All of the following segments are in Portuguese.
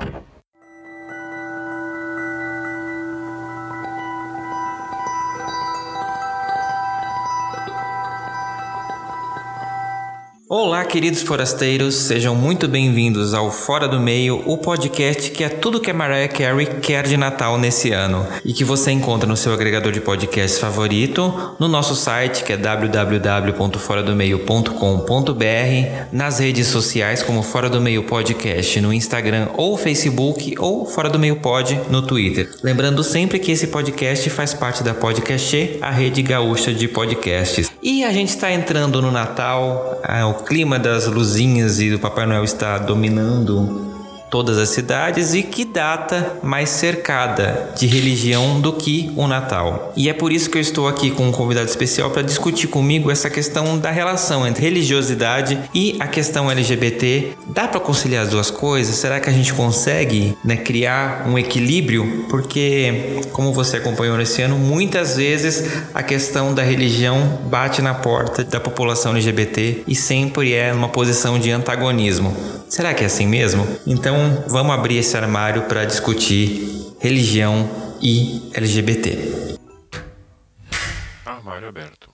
Thank you. Olá, queridos forasteiros, sejam muito bem-vindos ao Fora do Meio, o podcast que é tudo que a Mariah Carey quer de Natal nesse ano e que você encontra no seu agregador de podcast favorito, no nosso site que é www.foradomeio.com.br, nas redes sociais como Fora do Meio Podcast no Instagram ou Facebook ou Fora do Meio Pod no Twitter. Lembrando sempre que esse podcast faz parte da Podcast, a rede gaúcha de podcasts. E a gente está entrando no Natal, o clima das luzinhas e do Papai Noel está dominando todas as cidades e que data mais cercada de religião do que o Natal. E é por isso que eu estou aqui com um convidado especial para discutir comigo essa questão da relação entre religiosidade e a questão LGBT. Dá para conciliar as duas coisas? Será que a gente consegue né, criar um equilíbrio? Porque, como você acompanhou nesse ano, muitas vezes a questão da religião bate na porta da população LGBT e sempre é uma posição de antagonismo. Será que é assim mesmo? Então, vamos abrir esse armário para discutir religião e LGBT. Armário aberto.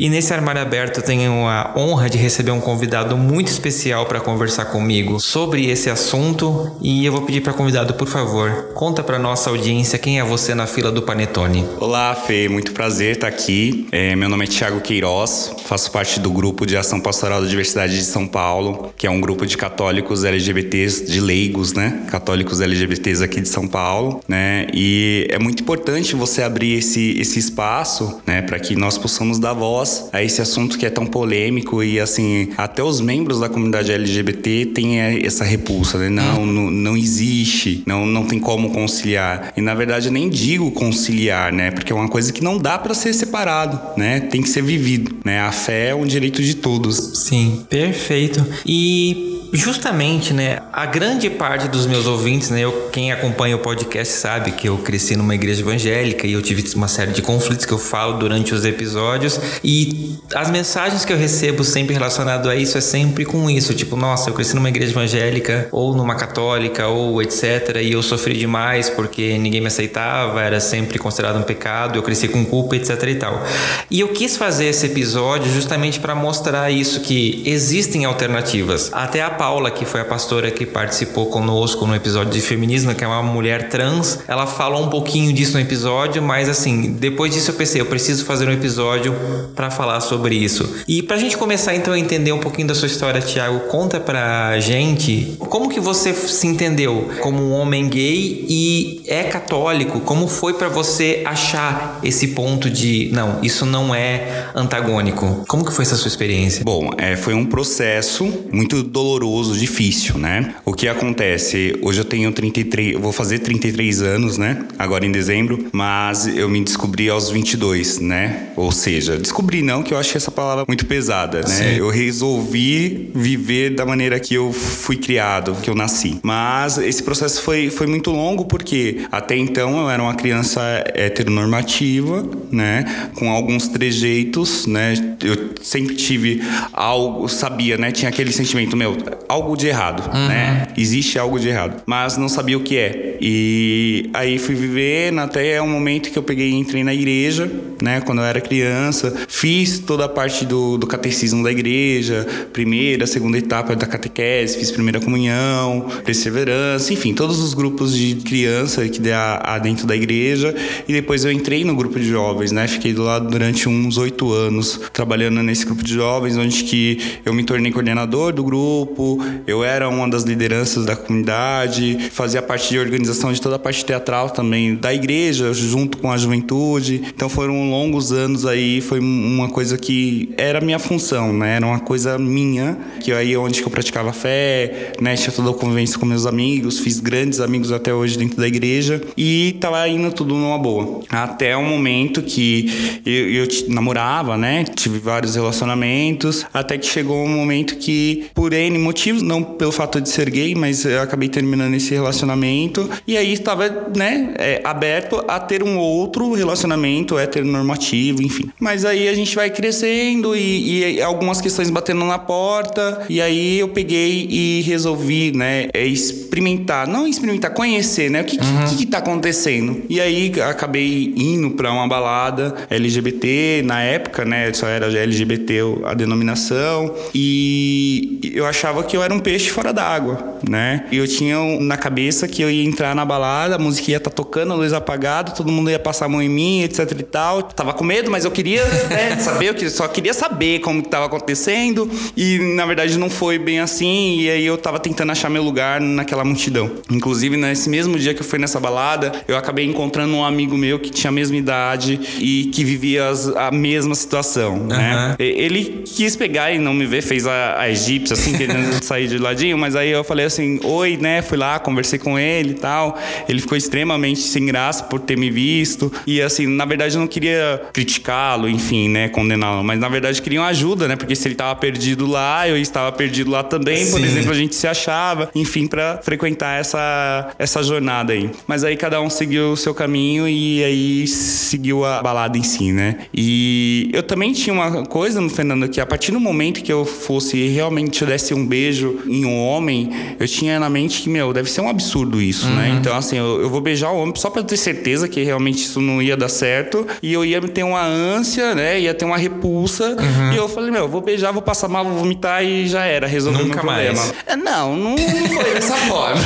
E nesse armário aberto eu tenho a honra de receber um convidado muito especial para conversar comigo sobre esse assunto e eu vou pedir para convidado, por favor, conta para nossa audiência quem é você na fila do Panetone. Olá, Fê, muito prazer estar aqui. É, meu nome é Thiago Queiroz, faço parte do grupo de Ação Pastoral da Diversidade de São Paulo, que é um grupo de católicos LGBTs, de leigos, né? Católicos LGBTs aqui de São Paulo, né? E é muito importante você abrir esse, esse espaço, né, para que nós possamos dar voz voz a esse assunto que é tão polêmico e assim, até os membros da comunidade LGBT têm essa repulsa, né? Não, não, não existe, não, não tem como conciliar. E na verdade eu nem digo conciliar, né? Porque é uma coisa que não dá para ser separado, né? Tem que ser vivido, né? A fé é um direito de todos. Sim, perfeito. E justamente, né, a grande parte dos meus ouvintes, né, eu, quem acompanha o podcast sabe que eu cresci numa igreja evangélica e eu tive uma série de conflitos que eu falo durante os episódios e as mensagens que eu recebo sempre relacionado a isso é sempre com isso, tipo, nossa, eu cresci numa igreja evangélica ou numa católica ou etc e eu sofri demais porque ninguém me aceitava, era sempre considerado um pecado, eu cresci com culpa, etc e tal. E eu quis fazer esse episódio justamente para mostrar isso que existem alternativas. Até a Paula, que foi a pastora que participou conosco no episódio de feminismo, que é uma mulher trans, ela falou um pouquinho disso no episódio, mas assim, depois disso eu pensei, eu preciso fazer um episódio para falar sobre isso. E pra gente começar então a entender um pouquinho da sua história, Thiago, conta pra gente como que você se entendeu como um homem gay e é católico, como foi para você achar esse ponto de, não, isso não é antagônico. Como que foi essa sua experiência? Bom, é, foi um processo muito doloroso doloroso, difícil, né? O que acontece? Hoje eu tenho 33, eu vou fazer 33 anos, né? Agora em dezembro, mas eu me descobri aos 22, né? Ou seja, descobri não, que eu acho essa palavra muito pesada, né? Sim. Eu resolvi viver da maneira que eu fui criado, que eu nasci. Mas esse processo foi, foi muito longo porque até então eu era uma criança heteronormativa, né? Com alguns trejeitos, né? Eu sempre tive algo, sabia, né? Tinha aquele sentimento, meu, algo de errado, uhum. né? Existe algo de errado, mas não sabia o que é. E aí fui vivendo até o momento que eu peguei e entrei na igreja, né? Quando eu era criança, fiz toda a parte do, do catecismo da igreja, primeira, segunda etapa da catequese, fiz primeira comunhão, perseverança, enfim, todos os grupos de criança que há dentro da igreja. E depois eu entrei no grupo de jovens, né? Fiquei do lado durante uns oito anos trabalhando nesse grupo de jovens, onde que eu me tornei coordenador do grupo, eu era uma das lideranças da comunidade, fazia parte de organização de toda a parte teatral também da igreja, junto com a juventude. Então foram longos anos aí, foi uma coisa que era minha função, né? Era uma coisa minha, que aí é onde que eu praticava fé, né? Tinha toda a convivência com meus amigos, fiz grandes amigos até hoje dentro da igreja e tava indo tudo numa boa. Até o momento que eu, eu namorava, né? Tive vários relacionamentos, até que chegou um momento que, por N motivos, não pelo fato de ser gay, mas eu acabei terminando esse relacionamento E aí estava, né, é, aberto a ter um outro relacionamento heteronormativo, enfim. Mas aí a gente vai crescendo e, e algumas questões batendo na porta. E aí eu peguei e resolvi, né, é, experimentar, não experimentar, conhecer, né, o que, uhum. que, que tá acontecendo. E aí acabei indo para uma balada LGBT na época, né, só era LGBT a denominação. E eu achava que eu era um peixe fora d'água, né? E eu tinha na cabeça que eu ia entrar na balada, a música ia estar tá tocando, a luz apagada, todo mundo ia passar a mão em mim, etc e tal. Tava com medo, mas eu queria né, saber, eu só queria saber como que tava acontecendo. E na verdade não foi bem assim. E aí eu tava tentando achar meu lugar naquela multidão. Inclusive, nesse mesmo dia que eu fui nessa balada, eu acabei encontrando um amigo meu que tinha a mesma idade e que vivia as, a mesma situação, uhum. né? Ele quis pegar e não me ver, fez a, a egípcia, assim, querendo sair de ladinho, mas aí eu falei assim, oi, né? Fui lá, conversei com ele e tal. Ele ficou extremamente sem graça por ter me visto. E assim, na verdade eu não queria criticá-lo, enfim, né? Condená-lo, mas na verdade queria uma ajuda, né? Porque se ele tava perdido lá, eu estava perdido lá também. Sim. Por exemplo, a gente se achava, enfim, para frequentar essa, essa jornada aí. Mas aí cada um seguiu o seu caminho e aí seguiu a balada em si, né? E eu também tinha uma coisa no Fernando que a partir do momento que eu fosse realmente desse um beijo em um homem, eu tinha na mente que, meu, deve ser um absurdo isso, né? uhum. né? Então, assim, eu, eu, vou beijar o homem só pra ter certeza que realmente isso não ia dar certo e eu ia ter uma ânsia, né? Ia ter uma repulsa uhum. e eu falei, meu, vou beijar, vou passar mal, vou vomitar e já era, resolveu Nunca meu problema. Mais. É, não, não, não foi dessa forma.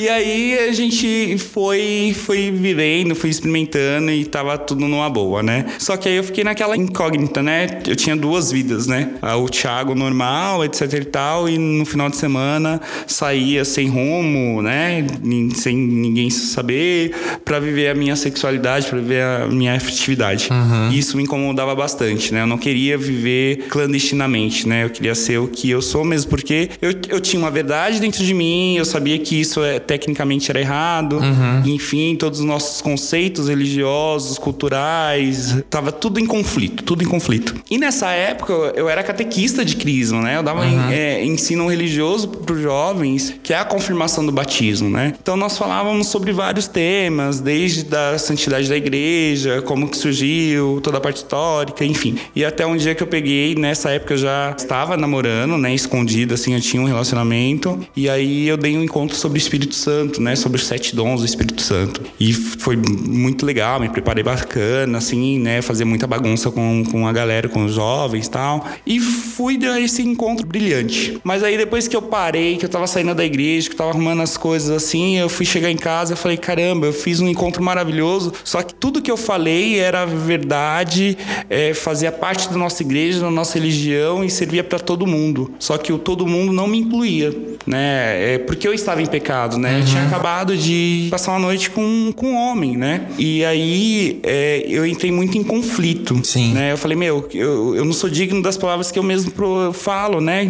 e aí a gente foi, foi vivendo, foi experimentando e tava tudo numa boa, né? Só que aí eu fiquei naquela incógnita, né? Eu tinha duas vidas, né? O Thiago normal, etc e tal, e no final de semana saía sem rumo, né? Sem ninguém saber, para viver a minha sexualidade, para viver a minha afetividade. Uhum. Isso me incomodava bastante, né? Eu não queria viver clandestinamente, né? Eu queria ser o que eu sou mesmo, porque eu, eu tinha uma verdade dentro de mim, eu sabia que isso é, tecnicamente era errado, uhum. enfim, todos os nossos conceitos religiosos, culturais, tava tudo em conflito, tudo em conflito. E nessa época eu era catequista de crisma, né? Eu dava uhum. é, ensino religioso para os jovens, que é a confirmação do batismo, né? Então nós falávamos sobre vários temas, desde a santidade da igreja, como que surgiu, toda a parte histórica, enfim. E até um dia que eu peguei, nessa época eu já estava namorando, né? Escondido, assim, eu tinha um relacionamento. E aí eu dei um encontro sobre o Espírito Santo, né? Sobre os sete dons do Espírito Santo. E foi muito legal, me preparei bacana, assim, né? Fazer muita bagunça com, com a galera, com os jovens e tal. E fui dar esse encontro brilhante. Mas aí depois que eu parei, que eu tava saindo da igreja, que eu tava arrumando as coisas assim, eu fui chegar em casa e falei, caramba, eu fiz um encontro maravilhoso, só que tudo que eu falei era verdade, é, fazia parte da nossa igreja, da nossa religião e servia para todo mundo. Só que o todo mundo não me incluía, né? É porque eu estava em pecado, né? Uhum. Eu tinha uhum. acabado de passar uma noite com, com um homem, né? E aí é, eu entrei muito em conflito. Sim. Né? Eu falei, meu, eu, eu não sou digno das palavras que eu mesmo falo, né?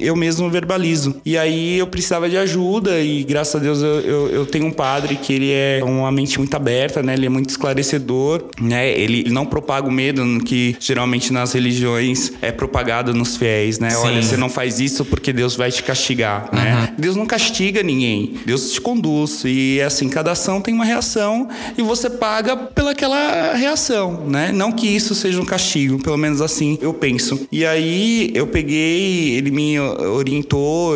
Eu, eu mesmo verbalizo. E aí eu precisava de ajuda e graças a Deus eu, eu, eu, tenho um padre que ele é uma mente muito aberta, né? Ele é muito esclarecedor, né? Ele não propaga o medo que geralmente nas religiões é propagado nos fiéis, né? Sim. Olha, você não faz isso porque Deus vai te castigar, uhum. né? Deus não castiga ninguém, Deus te conduz e assim cada ação tem uma reação e você paga pelaquela reação, né? Não que isso seja um castigo, pelo menos assim eu penso. E aí eu peguei, ele me orientou,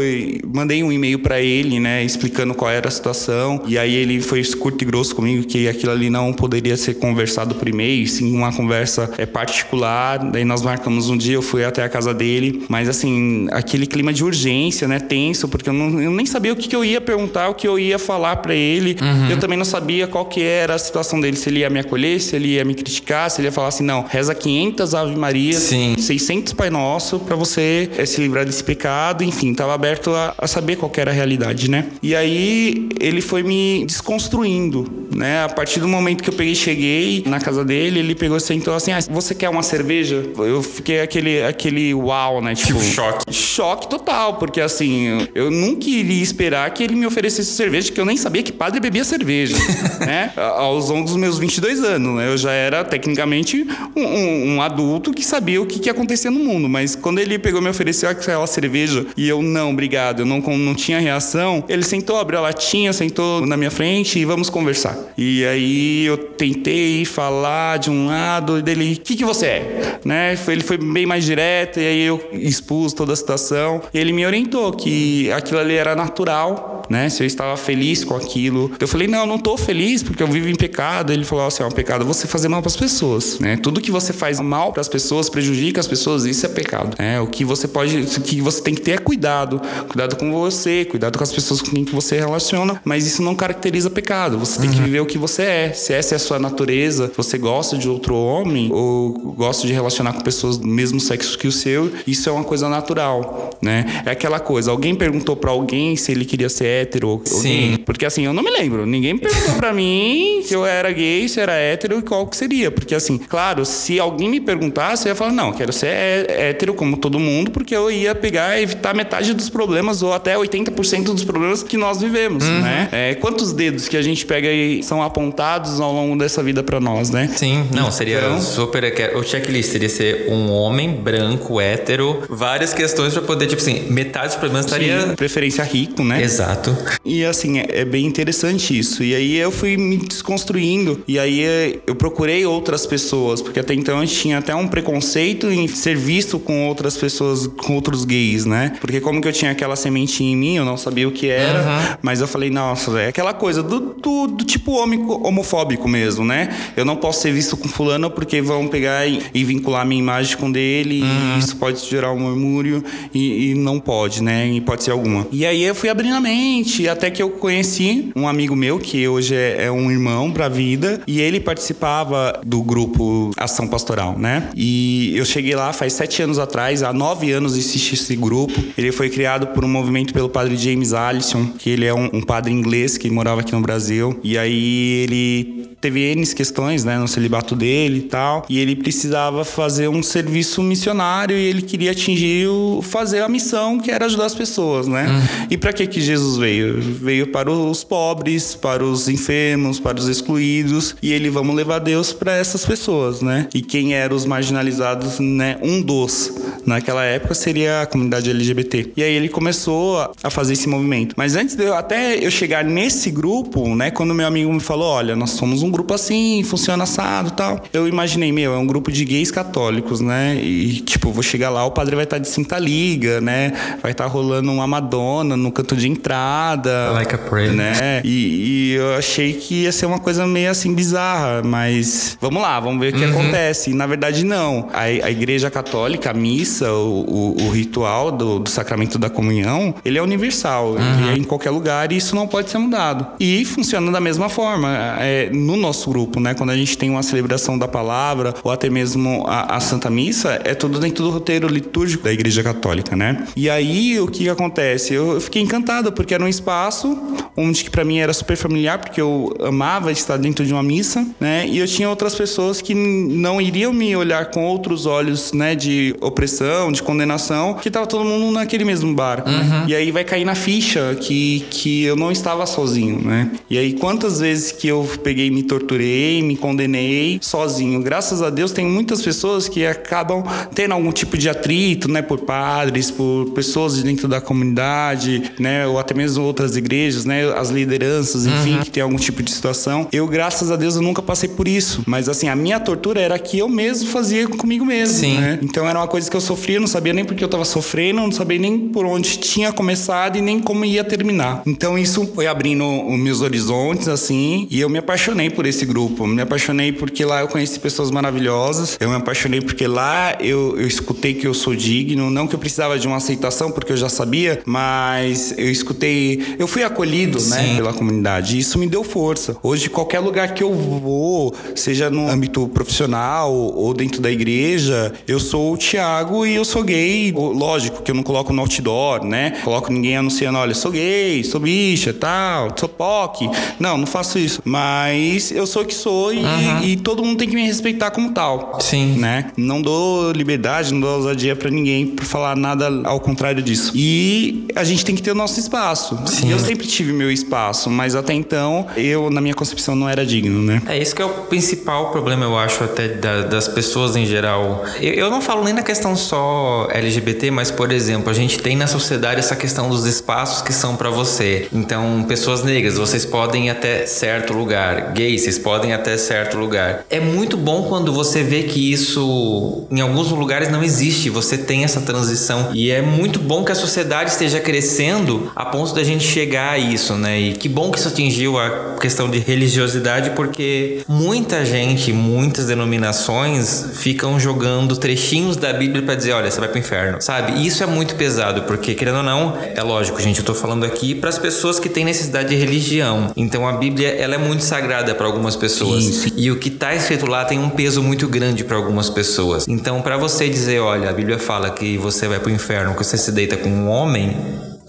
mandei um e-mail para ele, né, explicando qual era a situação. E aí ele foi curto e grosso comigo que aquilo ali não poderia ser conversado por e-mail, sim uma conversa é particular. Daí nós marcamos um dia, eu fui até a casa dele, mas assim, aquele clima de urgência, né, tenso, porque eu, não, eu nem sabia o que, que, eu ia perguntar, o que eu ia falar para ele. Uhum. Eu também não sabia qual que era a situação dele, se ele ia me acolher, se ele ia me criticar, se ele ia falar assim, não, reza 500 Ave Maria, Sim. 600 Pai Nosso para você é, se livrar desse pecado, enfim, tava aberto a, a saber qual era a realidade, né? E aí ele foi me desconstruindo, né? A partir do momento que eu peguei cheguei na casa dele, ele pegou e sentou assim: ah, você quer uma cerveja? Eu fiquei aquele, aquele uau, né? Tipo, tipo choque. Choque total, porque assim, eu nunca iria esperar que ele me oferecesse cerveja, que eu nem sabia que padre bebia cerveja, né? Aos longos dos meus 22 anos, né? Eu já era tecnicamente um, um, um adulto que sabia o que, que ia acontecer no mundo, mas quando ele pegou e me ofereceu aquela cerveja e eu, não, obrigado, eu não, não tinha reação, ele sentou, abriu a latinha sentou na minha frente e vamos conversar. E aí eu tentei falar de um lado dele, o que, que você é? Né? Ele foi bem mais direto e aí eu expus toda a situação. Ele me orientou que aquilo ali era natural, né? Se eu estava feliz com aquilo. Eu falei, não, eu não estou feliz porque eu vivo em pecado. Ele falou assim, é um pecado você fazer mal para as pessoas, né? Tudo que você faz mal para as pessoas, prejudica as pessoas, isso é pecado. Né? O que você pode, o que você tem que ter é cuidado. Cuidado com você, cuidado com as pessoas com quem você relaciona, mas isso não caracteriza pecado. Você tem que uhum. viver o que você é. Se essa é a sua natureza, você gosta de outro homem ou gosta de relacionar com pessoas do mesmo sexo que o seu, isso é uma coisa natural, né? É aquela coisa, alguém perguntou para alguém se ele queria ser hétero Sim. Porque assim, eu não me lembro. Ninguém perguntou para mim se eu era gay, se era hétero e qual que seria. Porque assim, claro, se alguém me perguntasse, eu ia falar, não, quero ser hétero como todo mundo, porque eu ia pegar e evitar metade dos problemas ou até 80% dos problemas que nós vivemos, uhum. né? É, quantos dedos que a gente pega e são apontados ao longo dessa vida para nós, né? Sim, não, seria então, super. O checklist seria ser um homem branco, hétero, várias questões para poder, tipo assim, metade dos problemas estaria. Sim, preferência rico, né? Exato. E assim, é, é bem interessante isso. E aí eu fui me desconstruindo. E aí eu procurei outras pessoas, porque até então eu tinha até um preconceito em ser visto com outras pessoas, com outros gays, né? Porque como que eu tinha aquela sementinha em mim, eu não sabia o que era, uhum. mas eu falei, nossa, é aquela coisa do, do, do tipo homofóbico mesmo, né? Eu não posso ser visto com fulano porque vão pegar e, e vincular minha imagem com dele uhum. e isso pode gerar um murmúrio e, e, não pode, né? Em hipótese alguma. E aí eu fui abrindo a mente, até que eu conheci um amigo meu, que hoje é, é um irmão pra vida, e ele participava do grupo Ação Pastoral, né? E eu cheguei lá faz sete anos atrás, há nove anos existe esse grupo. Ele foi criado por um movimento pelo padre James Allison, que ele é um, um padre inglês que morava aqui no Brasil. E aí ele teve N questões, né, no celibato dele e tal, e ele precisava fazer um serviço missionário e ele queria atingir, o, fazer a missão que era ajudar as pessoas, né? Uhum. E para que que Jesus veio? Veio para os pobres, para os enfermos, para os excluídos, e ele vamos levar Deus para essas pessoas, né? E quem eram os marginalizados, né? Um dos naquela época seria a comunidade LGBT. E aí ele começou a fazer esse movimento. Mas antes de eu até eu chegar nesse grupo, né, quando meu amigo me falou, olha, nós somos um grupo assim, funciona assado tal. Eu imaginei, meu, é um grupo de gays católicos, né? E, tipo, vou chegar lá, o padre vai estar de cinta liga, né? Vai estar rolando uma Madonna no canto de entrada. Like a prayer. Né? E, e, eu achei que ia ser uma coisa meio assim bizarra, mas vamos lá, vamos ver o que uhum. acontece. E, na verdade, não. A, a igreja católica, a missa, o, o, o ritual do, do, sacramento da comunhão, ele é universal. Uhum. Ele é em qualquer lugar e isso não pode ser mudado. E funciona da mesma forma. É, no nosso grupo, né? Quando a gente tem uma celebração da palavra ou até mesmo a, a Santa Missa, é tudo dentro do roteiro litúrgico da Igreja Católica, né? E aí o que acontece? Eu, eu fiquei encantado porque era um espaço onde que para mim era super familiar, porque eu amava estar dentro de uma missa, né? E eu tinha outras pessoas que não iriam me olhar com outros olhos, né, de opressão, de condenação, que tava todo mundo naquele mesmo barco. Uhum. E aí vai cair na ficha que, que eu não estava sozinho, né? E aí quantas vezes que eu peguei me torturei, me condenei sozinho. Graças a Deus tem muitas pessoas que acabam tendo algum tipo de atrito, né, por padres, por pessoas de dentro da comunidade, né, ou até mesmo outras igrejas, né, as lideranças, enfim, uhum. que tem algum tipo de situação. Eu, graças a Deus, eu nunca passei por isso. Mas assim, a minha tortura era que eu mesmo fazia comigo mesmo, Sim. né? Então era uma coisa que eu sofria, não sabia nem porque eu tava sofrendo, não sabia nem por onde tinha começado e nem como ia terminar. Então isso foi abrindo os meus horizontes assim, e eu me apaixonei por esse grupo. Me apaixonei porque lá eu conheci pessoas maravilhosas. Eu me apaixonei porque lá eu, eu escutei que eu sou digno. Não que eu precisava de uma aceitação, porque eu já sabia, mas eu escutei. Eu fui acolhido, né, Sim. né, pela comunidade. E isso me deu força. Hoje, qualquer lugar que eu vou, seja no âmbito profissional ou dentro da igreja, eu sou o Tiago e eu sou gay. Lógico que eu não coloco no outdoor, né? Coloco ninguém anunciando, olha, sou gay, sou bicha, tal, sou POC. Não, não faço isso. Mas mas eu sou o que sou e, uhum. e, todo mundo tem que me respeitar como tal. Sim. Né? Não dou liberdade, não dou ousadia para ninguém pra falar nada ao contrário disso. E a gente tem que ter o nosso espaço. Sim. Eu sempre tive meu espaço, mas até então eu, na minha concepção, não era digno, né? É isso que é o principal problema, eu acho, até da, das pessoas em geral. Eu, eu não falo nem na questão só LGBT, mas, por exemplo, a gente tem na sociedade essa questão dos espaços que são para você. Então, pessoas negras, vocês podem ir até certo lugar. Gays, vocês podem até certo lugar. É muito bom quando você vê que isso em alguns lugares não existe. Você tem essa transição. E é muito bom que a sociedade esteja crescendo a ponto da gente chegar a isso, né? E que bom que isso atingiu a questão de religiosidade, porque muita gente, muitas denominações ficam jogando trechinhos da Bíblia para dizer, olha, você vai pro inferno, sabe? E isso é muito pesado, porque querendo ou não, é lógico, gente, eu tô falando aqui para as pessoas que têm necessidade de religião. Então a Bíblia, ela é muito sagrada para algumas pessoas. Sim, sim. E o que tá escrito lá tem um peso muito grande para algumas pessoas. Então, para você dizer, olha, a Bíblia fala que você vai pro inferno, que você se deita com um homem,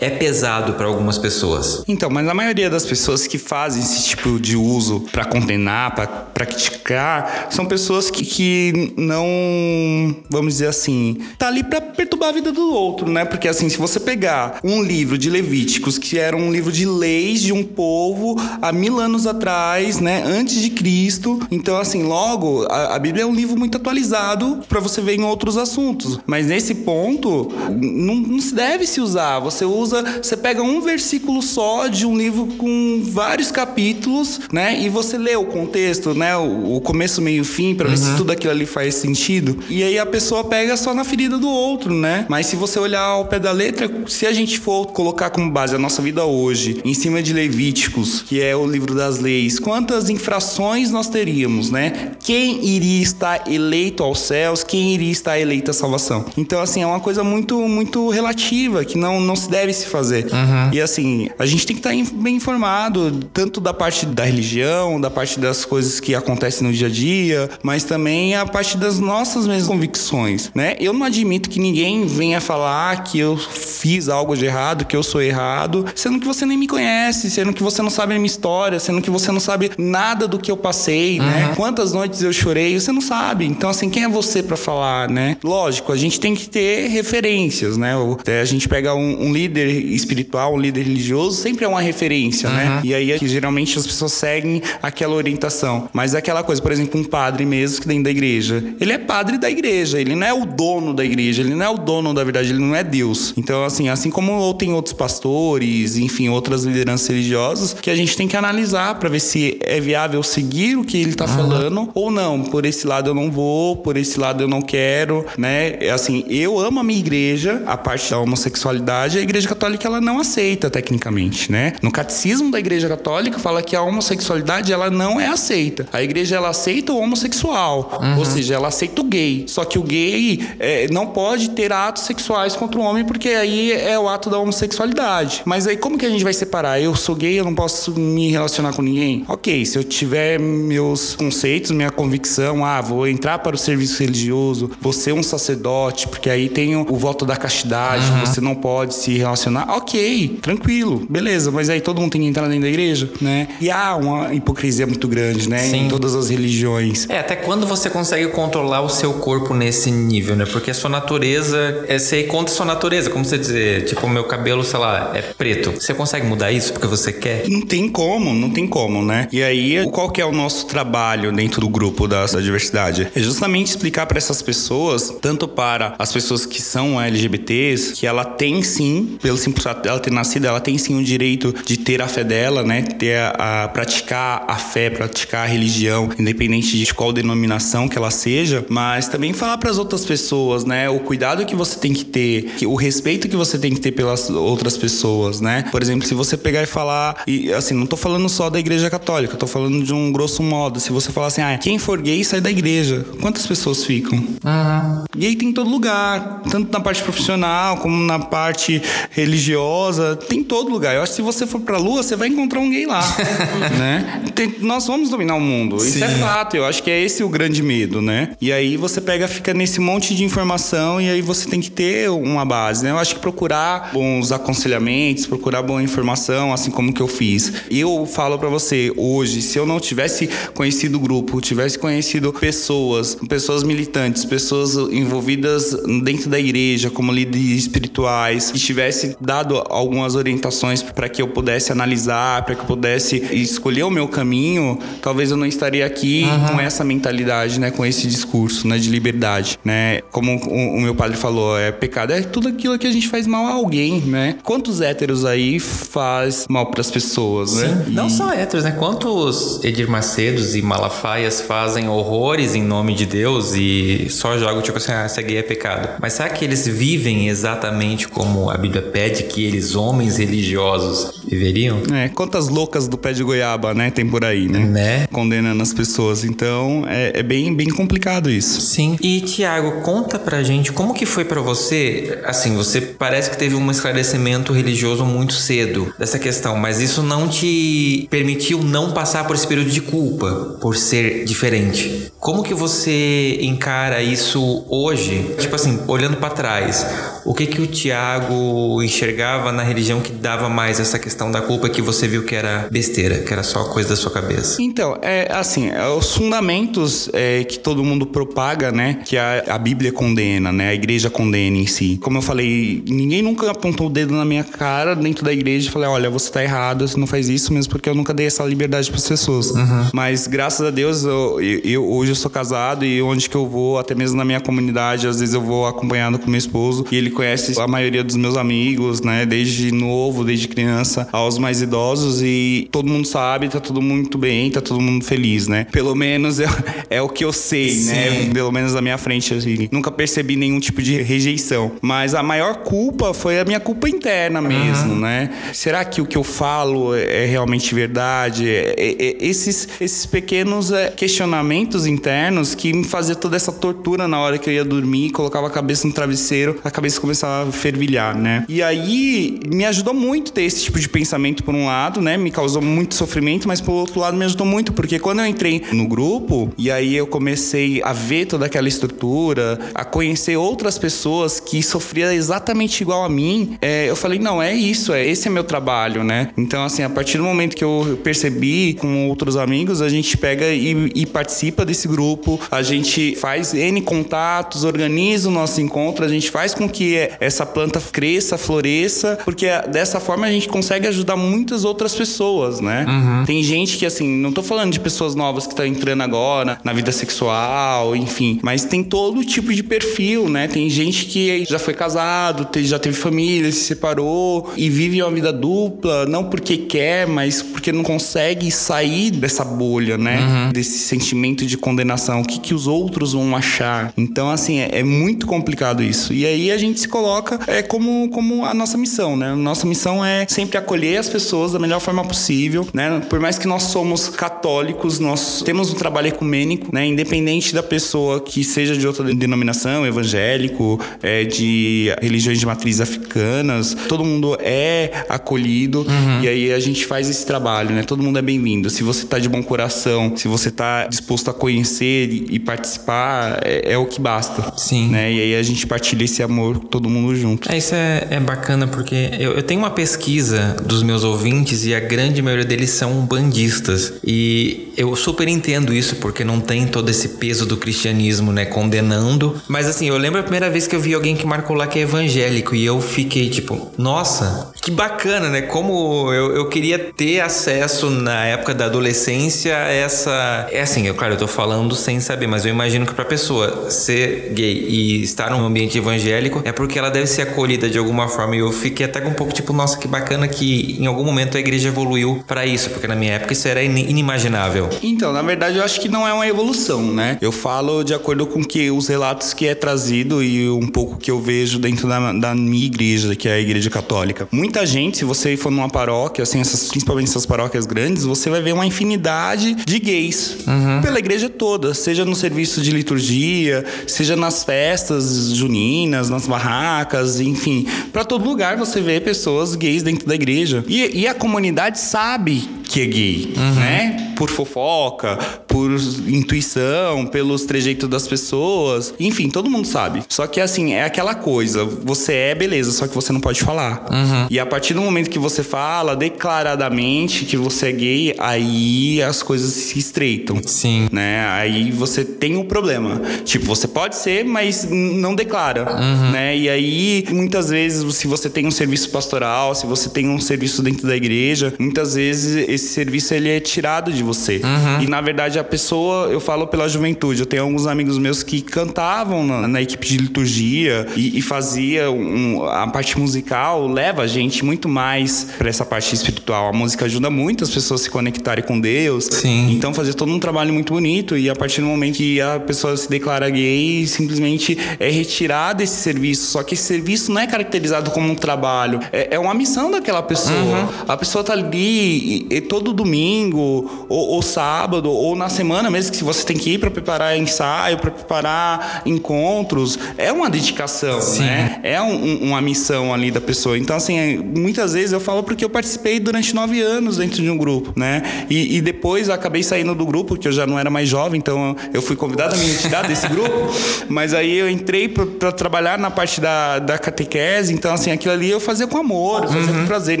é pesado para algumas pessoas. Então, mas a maioria das pessoas que fazem esse tipo de uso para condenar, para criticar, são pessoas que, que não, vamos dizer assim, tá ali para perturbar a vida do outro, né? Porque assim, se você pegar um livro de Levíticos, que era um livro de leis de um povo há mil anos atrás, né, antes de Cristo, então assim, logo a, a Bíblia é um livro muito atualizado para você ver em outros assuntos. Mas nesse ponto, não, não se deve se usar. Você usa usa, você pega um versículo só de um livro com vários capítulos, né? E você lê o contexto, né? O, o começo, meio fim, para uhum. ver se uhum. tudo aquilo ali faz sentido. E aí a pessoa pega só na ferida do outro, né? Mas se você olhar ao pé da letra, se a gente for colocar como base a nossa vida hoje, em cima de Levíticos, que é o livro das leis, quantas infrações nós teríamos, né? Quem iria estar eleito aos céus, quem iria estar eleito à salvação? Então, assim, é uma coisa muito, muito relativa, que não, não se deve se fazer. Uhum. E assim, a gente tem que estar bem informado, tanto da parte da religião, da parte das coisas que acontecem no dia a dia, mas também a parte das nossas mesmas convicções, né? Eu não admito que ninguém venha falar que eu fiz algo de errado, que eu sou errado, sendo que você nem me conhece, sendo que você não sabe a minha história, sendo que você não sabe nada do que eu passei, né? uhum. né? Quantas noites eu chorei, você não sabe. Então, assim, quem é você para falar, né? Lógico, a gente tem que ter referências, né? A gente pega um, um líder espiritual, um líder religioso, sempre é uma referência, né? uhum. né? E aí é que geralmente as pessoas seguem aquela orientação. Mas é aquela coisa, por exemplo, um padre mesmo que dentro da igreja, ele é padre da igreja, ele não é o dono da igreja, ele não é o dono da verdade, ele não é Deus. Então, assim, assim como tem outros pastores, enfim, outras lideranças religiosas, que a gente tem que analisar para ver se é viável seguir o que ele tá uhum. falando ou não. Por esse lado eu não vou, por esse lado eu não quero, né? É assim, eu amo a minha igreja, a parte da homossexualidade, a igreja católica ela não aceita tecnicamente, né? No catecismo da Igreja Católica fala que a homossexualidade ela não é aceita. A igreja ela aceita o homossexual, uhum. ou seja, ela aceita o gay. Só que o gay é, não pode ter atos sexuais contra o homem porque aí é o ato da homossexualidade. Mas aí como que a gente vai separar? Eu sou gay, eu não posso me relacionar com ninguém? Ok, se eu tiver meus conceitos, minha convicção, ah, vou entrar para o serviço religioso, vou ser um sacerdote, porque aí tem o, o voto da castidade, uhum. você não pode se relacionar relacionar, ok, tranquilo, beleza, mas aí todo mundo tem que entrar dentro da igreja, né? E há uma hipocrisia muito grande, né? Sim. Em todas as religiões. É, até quando você consegue controlar o seu corpo nesse nível, né? Porque a sua natureza é ser contra a sua natureza, como você dizer, tipo, meu cabelo, sei lá, é preto. Você consegue mudar isso porque você quer? Não tem como, não tem como, né? E aí, qual que é o nosso trabalho dentro do grupo da, da diversidade? É justamente explicar para essas pessoas, tanto para as pessoas que são LGBTs, que ela tem sim, pelo simples fato dela ter nascido, ela tem sim o direito de ter a fé dela, né? Ter a, a praticar a fé, praticar a religião, independente de qual denominação que ela seja, mas também falar para as outras pessoas, né? O cuidado que você tem que ter, o respeito que você tem que ter pelas outras pessoas, né? Por exemplo, se você pegar e falar, e assim, não tô falando só da igreja católica, tô falando de um grosso modo. Se você falar assim, ah, quem for gay sai da igreja, quantas pessoas ficam? Uhum. Gay tem em todo lugar, tanto na parte profissional como na parte religiosa, tem todo lugar. Eu acho que se você for pra lua, você vai encontrar um gay lá, né? Tem, nós vamos dominar o mundo. Sim. Isso é fato. Eu acho que é esse o grande medo, né? E aí você pega, fica nesse monte de informação e aí você tem que ter uma base, né? Eu acho que procurar bons aconselhamentos, procurar boa informação, assim como que eu fiz. Eu falo para você hoje, se eu não tivesse conhecido o grupo, tivesse conhecido pessoas, pessoas militantes, pessoas envolvidas dentro da igreja como líderes espirituais, que tivesse dado algumas orientações para que eu pudesse analisar, para que eu pudesse escolher o meu caminho, talvez eu não estaria aqui uhum. com essa mentalidade, né, com esse discurso, né, de liberdade, né? Como o, o meu padre falou, é pecado é tudo aquilo que a gente faz mal a alguém, né? Quantos héteros aí faz mal para as pessoas, né? Sim. E... Não só héteros, né? Quantos Edir Macedos e Malafaias fazem horrores em nome de Deus e só jogam tipo assim, ah, ser gay é pecado. Mas será que eles vivem exatamente como a Bíblia pede que eles, homens religiosos, viveriam? É, quantas loucas do pé de goiaba, né? Tem por aí, né? Né? Condenando as pessoas. Então, é, é bem, bem complicado isso. Sim. E, Tiago, conta pra gente como que foi para você, assim, você parece que teve um esclarecimento religioso muito cedo dessa questão, mas isso não te permitiu não passar por esse período de culpa por ser diferente. Como que você encara isso hoje? Tipo assim, olhando para trás, o que que o Tiago enxergava na religião que dava mais essa questão da culpa que você viu que era besteira, que era só coisa da sua cabeça? Então, é assim, é os fundamentos é, que todo mundo propaga, né, que a, a Bíblia condena, né, a igreja condena em si. Como eu falei, ninguém nunca apontou o dedo na minha cara dentro da igreja e falei, olha, você tá errado, você não faz isso mesmo porque eu nunca dei essa liberdade para as pessoas. Uhum. Mas graças a Deus, eu, eu, hoje eu sou casado e onde que eu vou, até mesmo na minha comunidade, às vezes eu vou acompanhado com meu esposo e ele conhece a maioria dos meus amigos, né, desde novo, desde criança, aos mais idosos e todo mundo sabe, tá tudo muito bem, tá todo mundo feliz, né? Pelo menos é, é o que eu sei, né? Sim. né? Pelo menos na minha frente, assim, nunca percebi nenhum tipo de rejeição. Mas a maior culpa foi a minha culpa interna mesmo, uhum. né? Será que o que eu falo é realmente verdade? É, é, é, esses, esses pequenos é, questionamentos internos que me faziam toda essa tortura na hora que eu ia dormir, colocava a cabeça no travesseiro, a cabeça começava a fervilhar, né? E aí me ajudou muito ter esse tipo de pensamento por um lado, né? Me causou muito sofrimento, mas por outro lado me ajudou muito, porque quando eu entrei no grupo e aí eu comecei a ver toda aquela estrutura, a conhecer outras pessoas que sofriam exatamente igual a mim, é, eu falei, não, é isso, é esse é meu trabalho, né? Então, assim, a partir do momento que eu percebi com outros amigos, a gente pega e, e participa desse grupo, a gente faz N contatos, organiza o nosso encontro, a gente faz com que essa planta cresça, floresça, porque dessa forma a gente consegue ajudar muitas outras pessoas, né? Uhum. Tem gente que, assim, não tô falando de pessoas novas que estão entrando agora na vida sexual, enfim, mas tem todo tipo de perfil, né? Tem gente que já foi casado, já teve família, se separou e vive uma vida dupla, não porque quer, mas porque não consegue sair dessa bolha, né? Uhum. Desse sentimento de condenação. O que, que os outros vão achar? Então, assim, é, é muito complicado isso. E aí a gente se coloca é, como, como a nossa missão, né? Nossa missão é sempre acolher as pessoas da melhor forma possível, né? Por mais que nós somos católicos, nós temos um trabalho ecumênico, né? Independente da pessoa que seja de outra denominação, evangélico, é, de religiões de matriz africanas, todo mundo é acolhido uhum. e aí a gente faz esse trabalho, né? Todo mundo é bem-vindo. Se você tá de bom coração, se você tá disposto a conhecer e, e participar, é, é, o que basta. Sim. Né? E aí a gente partilha esse amor todo mundo junto. É, isso é, é bacana porque eu, eu tenho uma pesquisa dos meus ouvintes e a grande maioria deles são bandistas. E eu super entendo isso porque não tem todo esse peso do cristianismo, né? Condenando. Mas assim, eu lembro a primeira vez que eu vi alguém que marcou lá que é evangélico e eu fiquei tipo, nossa, que bacana, né? Como eu, eu queria ter acesso na época da adolescência a essa. É assim, eu, claro, eu tô falando sem saber, mas eu imagino que pra pessoa ser gay e estar num ambiente evangélico é porque ela deve ser acolhida de alguma forma. E eu fiquei até com um pouco tipo, nossa, que bacana que em algum momento a igreja evoluiu para isso, porque na minha época isso era inimaginável. Então, na verdade, eu acho que não é uma evolução, né? Eu falo de acordo com que os relatos que é trazido e um pouco que eu vejo dentro da, da minha igreja, que é a igreja católica. Muita gente, se você for numa paróquia, assim, essas, principalmente essas paróquias grandes, você vai ver uma infinidade de gays uhum. pela igreja toda, seja no serviço de liturgia, seja nas festas juninas, nas barracas, enfim. para todo lugar você vê pessoas gays dentro da igreja. E, e a comunidade sabe que é gay, uhum. né? Por fofoca, por intuição, pelos trejeitos das pessoas. Enfim, todo mundo sabe. Só que assim, é aquela coisa. Você é beleza, só que você não pode falar. Uhum. E a partir do momento que você fala declaradamente que você é gay, aí as coisas se estreitam. Sim. Né? Aí você tem um problema. Tipo, você pode ser, mas não declara. Uhum. Né? E aí, muitas vezes, se você tem um serviço pastoral, se você tem um serviço dentro da igreja, muitas vezes esse serviço ele é tirado de você. Uhum. E na verdade a pessoa, eu falo pela juventude, eu tenho alguns amigos meus que cantavam na, na equipe de liturgia e, e fazia um, a parte musical leva a gente muito mais para essa parte espiritual. A música ajuda muito as pessoas a se conectarem com Deus. Sim. Então fazer todo um trabalho muito bonito e a partir do momento que a pessoa se declara gay, simplesmente é retirada esse serviço. Só que esse serviço não é caracterizado como um trabalho, é, é uma missão daquela pessoa. Uhum. A pessoa tá ali e, e todo domingo, ou, ou, sábado, ou na semana mesmo, que se você tem que ir para preparar ensaio, para preparar encontros, é uma dedicação, Sim. né? É um, uma missão ali da pessoa. Então, assim, muitas vezes eu falo porque eu participei durante nove anos dentro de um grupo, né? E, e depois eu acabei saindo do grupo, porque eu já não era mais jovem, então eu fui convidado a me retirar desse grupo, mas aí eu entrei para trabalhar na parte da, da catequese, então, assim, aquilo ali eu fazia com amor, eu fazia uhum. com prazer,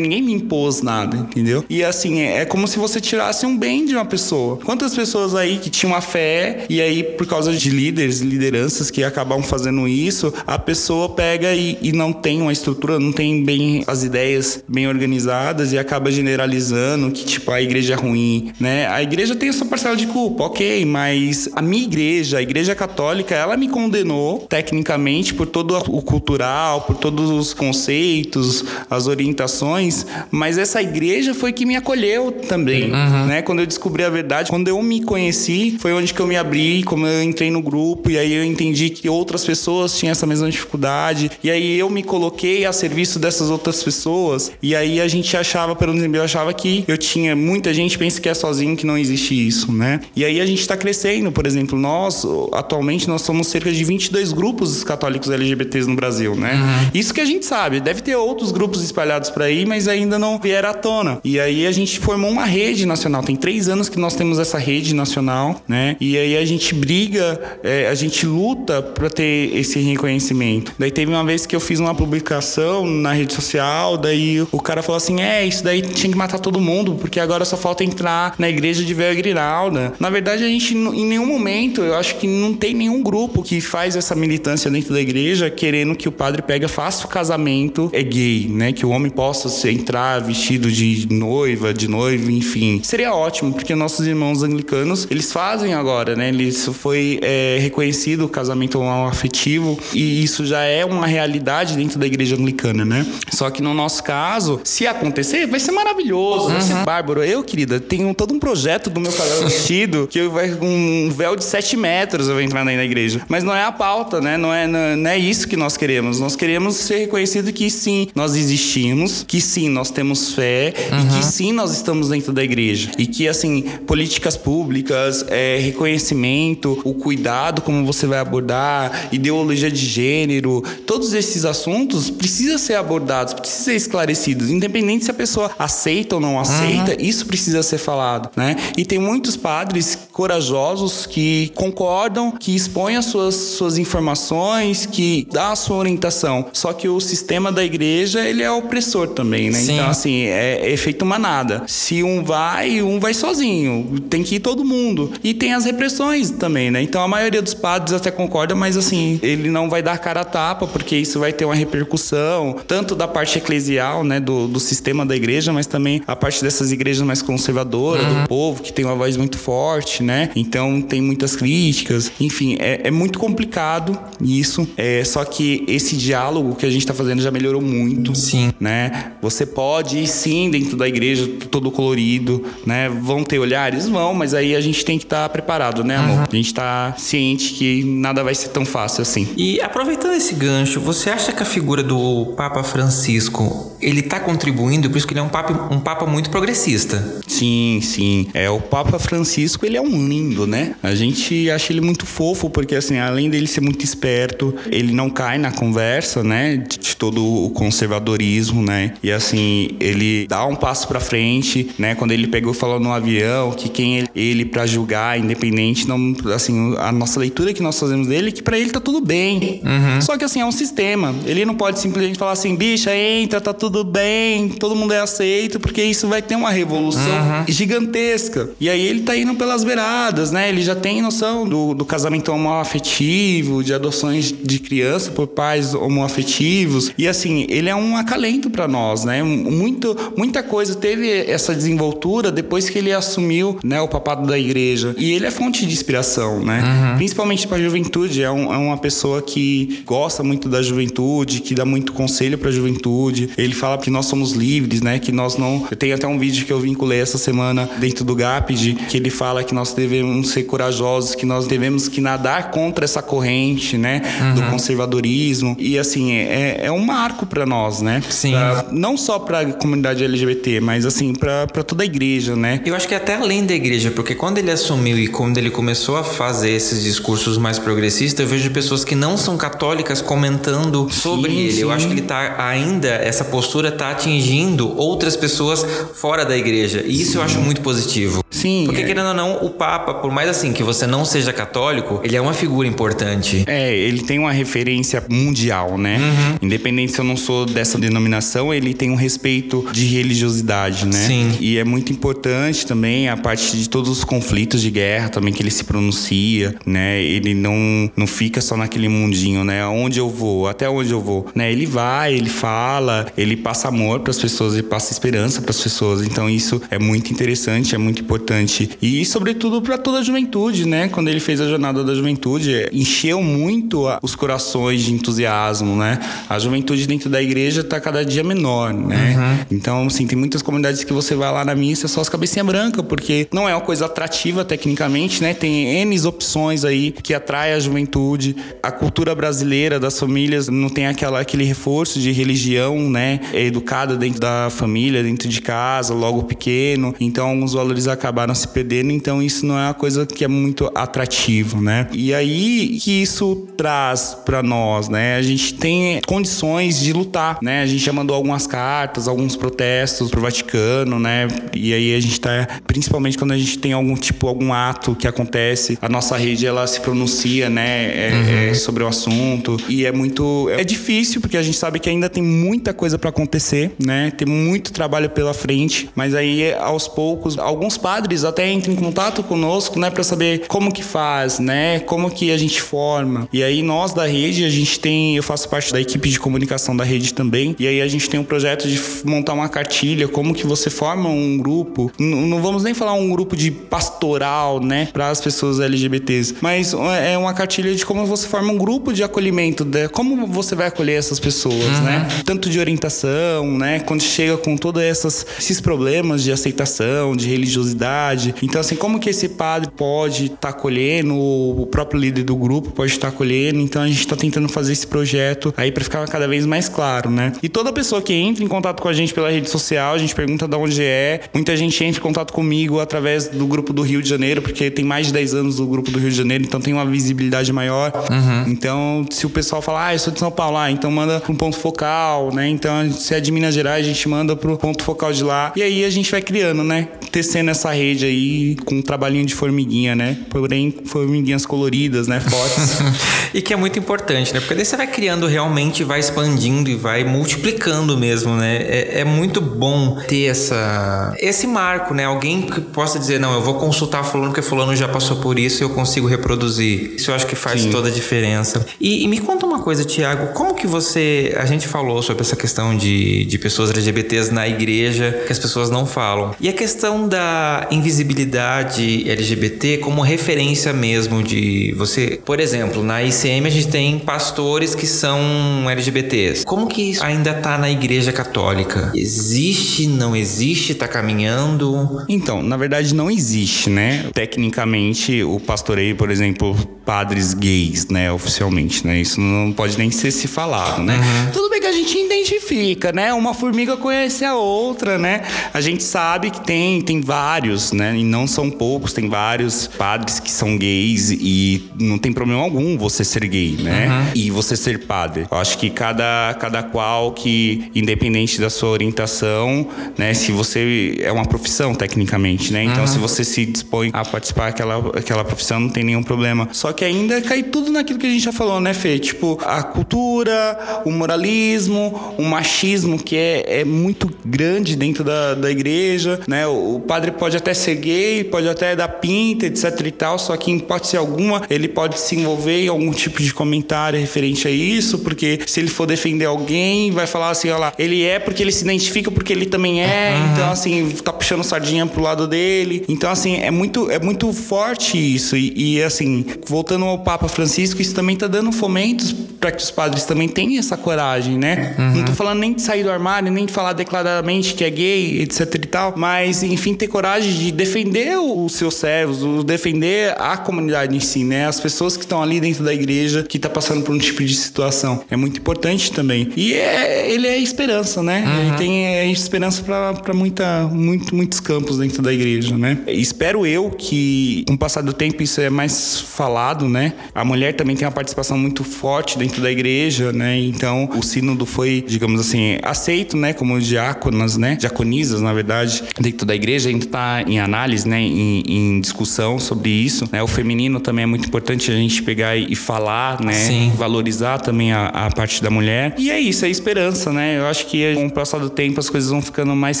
ninguém me impôs nada, entendeu? E assim, é, é como se você tirasse um bem de uma pessoa. Quantas pessoas aí que tinham a fé e aí por causa de líderes, lideranças que acabam fazendo isso, a pessoa pega e, e não tem uma estrutura, não tem bem as ideias bem organizadas e acaba generalizando que tipo a igreja é ruim, né? A igreja tem a sua parcela de culpa, ok, mas a minha igreja, a igreja católica, ela me condenou tecnicamente por todo o cultural, por todos os conceitos, as orientações, mas essa igreja foi que me acolheu também, uhum. né? Quando eu descobri a verdade, quando eu me conheci, foi onde que eu me abri, como eu entrei no grupo e aí eu entendi que outras pessoas tinham essa mesma dificuldade e aí eu me coloquei a serviço dessas outras pessoas e aí a gente achava, pelo menos eu achava que eu tinha muita gente pensa que é sozinho que não existe isso, né? E aí a gente está crescendo, por exemplo, nós atualmente nós somos cerca de 22 grupos católicos LGBTs no Brasil, né? Uhum. Isso que a gente sabe, deve ter outros grupos espalhados por aí, mas ainda não vieram à tona. E aí a gente formou uma rede nacional. Tem três anos que nós temos essa rede nacional, né? E aí a gente briga, é, a gente luta para ter esse reconhecimento. Daí teve uma vez que eu fiz uma publicação na rede social, daí o cara falou assim: é, isso daí tinha que matar todo mundo, porque agora só falta entrar na igreja de Véia Grinalda. Na verdade, a gente, em nenhum momento, eu acho que não tem nenhum grupo que faz essa militância dentro da igreja querendo que o padre pega, faça o casamento é gay, né? Que o homem possa entrar vestido de noiva, de noivo, enfim. Seria ótimo, porque nossos irmãos anglicanos, eles fazem agora, né? Eles foi é, reconhecido o casamento afetivo e isso já é uma realidade dentro da igreja anglicana, né? Só que no nosso caso, se acontecer, vai ser maravilhoso, uhum. vai ser bárbaro. Eu, querida, tenho todo um projeto do meu cabelo vestido que eu vai com um véu de 7 metros eu vou entrar na igreja. Mas não é a pauta, né? Não é, não, não é isso que nós queremos. Nós queremos ser reconhecido que sim, nós existimos, que sim, nós temos fé uhum. e que sim, nós estamos dentro da igreja. E que, assim, políticas públicas, é, reconhecimento, o cuidado, como você vai abordar, ideologia de gênero, todos esses assuntos precisam ser abordados, precisam ser esclarecidos, independente se a pessoa aceita ou não aceita, uhum. isso precisa ser falado, né? E tem muitos padres corajosos que concordam, que expõem as suas, suas informações, que dá a sua orientação. Só que o sistema da igreja, ele é opressor também, né? Sim. Então, assim, é, é feito manada. Se um vai, um vai sozinho. Tem que ir todo mundo. E tem as repressões também, né? Então a maioria dos padres até concorda, mas assim, ele não vai dar cara a tapa, porque isso vai ter uma repercussão, tanto da parte eclesial, né, do, do sistema da igreja, mas também a parte dessas igrejas mais conservadoras, uhum. do povo, que tem uma voz muito forte, né? Então tem muitas críticas. Enfim, é, é muito complicado isso. É, só que esse diálogo que a gente tá fazendo já melhorou muito. Sim. Né? Você pode ir sim dentro da igreja, todo todo colorido, né? Vão ter olhares? Vão, mas aí a gente tem que estar tá preparado, né, amor? Uhum. A gente tá ciente que nada vai ser tão fácil assim. E aproveitando esse gancho, você acha que a figura do Papa Francisco, ele tá contribuindo, por isso que ele é um papa, um papa muito progressista? Sim, sim. É, o Papa Francisco, ele é um lindo, né? A gente acha ele muito fofo, porque assim, além dele ser muito esperto, ele não cai na conversa, né? De, de todo o conservadorismo, né? E assim, ele dá um passo para frente, né? Quando ele pegou e falou no avião que quem ele, ele para julgar, independente, não, assim, a nossa leitura que nós fazemos dele que para ele tá tudo bem. Uhum. Só que assim, é um sistema. Ele não pode simplesmente falar assim, bicha, entra, tá tudo bem, todo mundo é aceito, porque isso vai ter uma revolução uhum. gigantesca. E aí ele tá indo pelas beiradas, né? Ele já tem noção do, do casamento homoafetivo, de adoções de criança por pais homoafetivos. E assim, ele é um acalento para nós, né? Muito, muita coisa teve essa desenvoltura depois que ele assumiu, né, o papado da igreja. E ele é fonte de inspiração, né? Uhum. Principalmente para a juventude. É, um, é, uma pessoa que gosta muito da juventude, que dá muito conselho para a juventude. Ele fala que nós somos livres, né? Que nós não. Tenho até um vídeo que eu vinculei essa semana dentro do GAPD, que ele fala que nós devemos ser corajosos, que nós devemos que nadar contra essa corrente, né? Uhum. Do conservadorismo. E assim, é, é um marco para nós, né? Sim. Pra, não só para a comunidade LGBT, mas assim, para toda a igreja, né? Eu acho que até além da igreja, porque quando ele assumiu e quando ele começou a fazer esses discursos mais progressistas, eu vejo pessoas que não são católicas comentando sobre sim, ele. Sim. Eu acho que ele tá ainda, essa postura tá atingindo outras pessoas fora da igreja. E isso sim. eu acho muito positivo. Sim. Porque, é. querendo ou não, o Papa, por mais assim que você não seja católico, ele é uma figura importante. É, ele tem uma referência mundial, né? Uhum. Independente se eu não sou dessa denominação, ele tem um respeito de religiosidade, né? Sim. E é muito importante também a parte de todos os conflitos de guerra também que ele se pronuncia, né? Ele não, não fica só naquele mundinho, né? Onde eu vou, até onde eu vou, né? Ele vai, ele fala, ele passa amor para as pessoas, ele passa esperança para as pessoas. Então isso é muito interessante, é muito importante importante. E, sobretudo, para toda a juventude, né? Quando ele fez a Jornada da Juventude, encheu muito os corações de entusiasmo, né? A juventude dentro da igreja está cada dia menor, né? Uhum. Então, assim, tem muitas comunidades que você vai lá na missa só as cabecinha branca, porque não é uma coisa atrativa tecnicamente, né? Tem N opções aí que atrai a juventude. A cultura brasileira das famílias não tem aquela, aquele reforço de religião, né? É educada dentro da família, dentro de casa, logo pequeno. Então, alguns valores acabaram se perdendo, então isso não é uma coisa que é muito atrativo, né? E aí que isso traz para nós, né? A gente tem condições de lutar, né? A gente já mandou algumas cartas, alguns protestos pro Vaticano, né? E aí a gente tá, principalmente quando a gente tem algum tipo, algum ato que acontece, a nossa rede ela se pronuncia, né? É, uhum. é sobre o assunto e é muito, é difícil porque a gente sabe que ainda tem muita coisa para acontecer, né? Tem muito trabalho pela frente, mas aí aos poucos alguns padres padres até entram em contato conosco, né, para saber como que faz, né, como que a gente forma. E aí nós da rede, a gente tem, eu faço parte da equipe de comunicação da rede também, e aí a gente tem um projeto de montar uma cartilha, como que você forma um grupo, não vamos nem falar um grupo de pastoral, né, para as pessoas LGBTs, mas é uma cartilha de como você forma um grupo de acolhimento, de como você vai acolher essas pessoas, uhum. né? Tanto de orientação, né, quando chega com todos esses problemas de aceitação, de religiosidade então, assim, como que esse padre pode estar tá acolhendo, o próprio líder do grupo pode estar tá acolhendo. Então, a gente está tentando fazer esse projeto aí para ficar cada vez mais claro, né? E toda pessoa que entra em contato com a gente pela rede social, a gente pergunta de onde é. Muita gente entra em contato comigo através do grupo do Rio de Janeiro, porque tem mais de 10 anos o grupo do Rio de Janeiro, então tem uma visibilidade maior. Uhum. Então, se o pessoal falar, ah, eu sou de São Paulo, ah, então manda para um ponto focal, né? Então, se é de Minas Gerais, a gente manda para o ponto focal de lá. E aí a gente vai criando, né? Tecendo essa rede aí com um trabalhinho de formiguinha, né? Porém, formiguinhas coloridas, né? Fortes. e que é muito importante, né? Porque daí você vai criando realmente, vai expandindo e vai multiplicando mesmo, né? É, é muito bom ter essa, esse marco, né? Alguém que possa dizer, não, eu vou consultar fulano porque fulano já passou por isso e eu consigo reproduzir. Isso eu acho que faz Sim. toda a diferença. E, e, me conta uma coisa, Tiago, como que você... A gente falou sobre essa questão de, de pessoas LGBTs na igreja que as pessoas não falam. E a questão da invisibilidade LGBT como referência mesmo de você. Por exemplo, na ICM a gente tem pastores que são LGBTs. Como que isso ainda tá na igreja católica? Existe, não existe existe, tá caminhando? Então, na verdade não existe, né? Tecnicamente, o pastoreio, por exemplo, padres gays, né, oficialmente, né? Isso não pode nem ser se falado, né? Uhum. Tudo bem que a gente identifica, né? Uma formiga conhece a outra, né? A gente sabe que tem, tem vários, né? E não são poucos, tem vários padres que são gays e não tem problema algum você ser gay, né? Uhum. E você ser padre. Eu acho que cada, cada qual que, independente da sua orientação, né? Se você é uma profissão, tecnicamente, né? Então, uhum. se você se dispõe a participar daquela aquela profissão, não tem nenhum problema. Só que ainda cai tudo naquilo que a gente já falou, né, Fê? Tipo, a cultura, o moralismo, o machismo que é, é muito grande dentro da, da igreja, né? O, o padre pode até ser gay, pode até dar pinta, etc e tal, só que em hipótese alguma ele pode se envolver em algum tipo de comentário referente a isso, porque se ele for defender alguém, vai falar assim, olha lá, ele é porque ele se identifica porque ele também é, uhum. Então assim, tá puxando sardinha pro lado dele. Então assim, é muito, é muito forte isso. E, e assim, voltando ao Papa Francisco, isso também tá dando fomentos para que os padres também tenham essa coragem, né? Uhum. Não tô falando nem de sair do armário, nem de falar declaradamente que é gay, etc e tal, mas enfim, ter coragem de defender os seus servos, defender a comunidade em si, né? As pessoas que estão ali dentro da igreja que tá passando por um tipo de situação. É muito importante também. E é, ele é esperança, né? Uhum. Ele tem é, esperança para muita, muito, muitos campos dentro da igreja, né? Espero eu que com o passar do tempo isso é mais falado, né? A mulher também tem uma participação muito forte dentro da igreja, né? Então o sínodo foi, digamos assim, aceito, né, como diáconas, né, diaconisas, na verdade, dentro da igreja. Ainda está em análise, né, em, em, discussão sobre isso. Né? O feminino também é muito importante a gente pegar e falar, né, Sim. valorizar também a, a, parte da mulher. E é isso, é esperança, né? Eu acho que com o passar do tempo as coisas vão ficando mais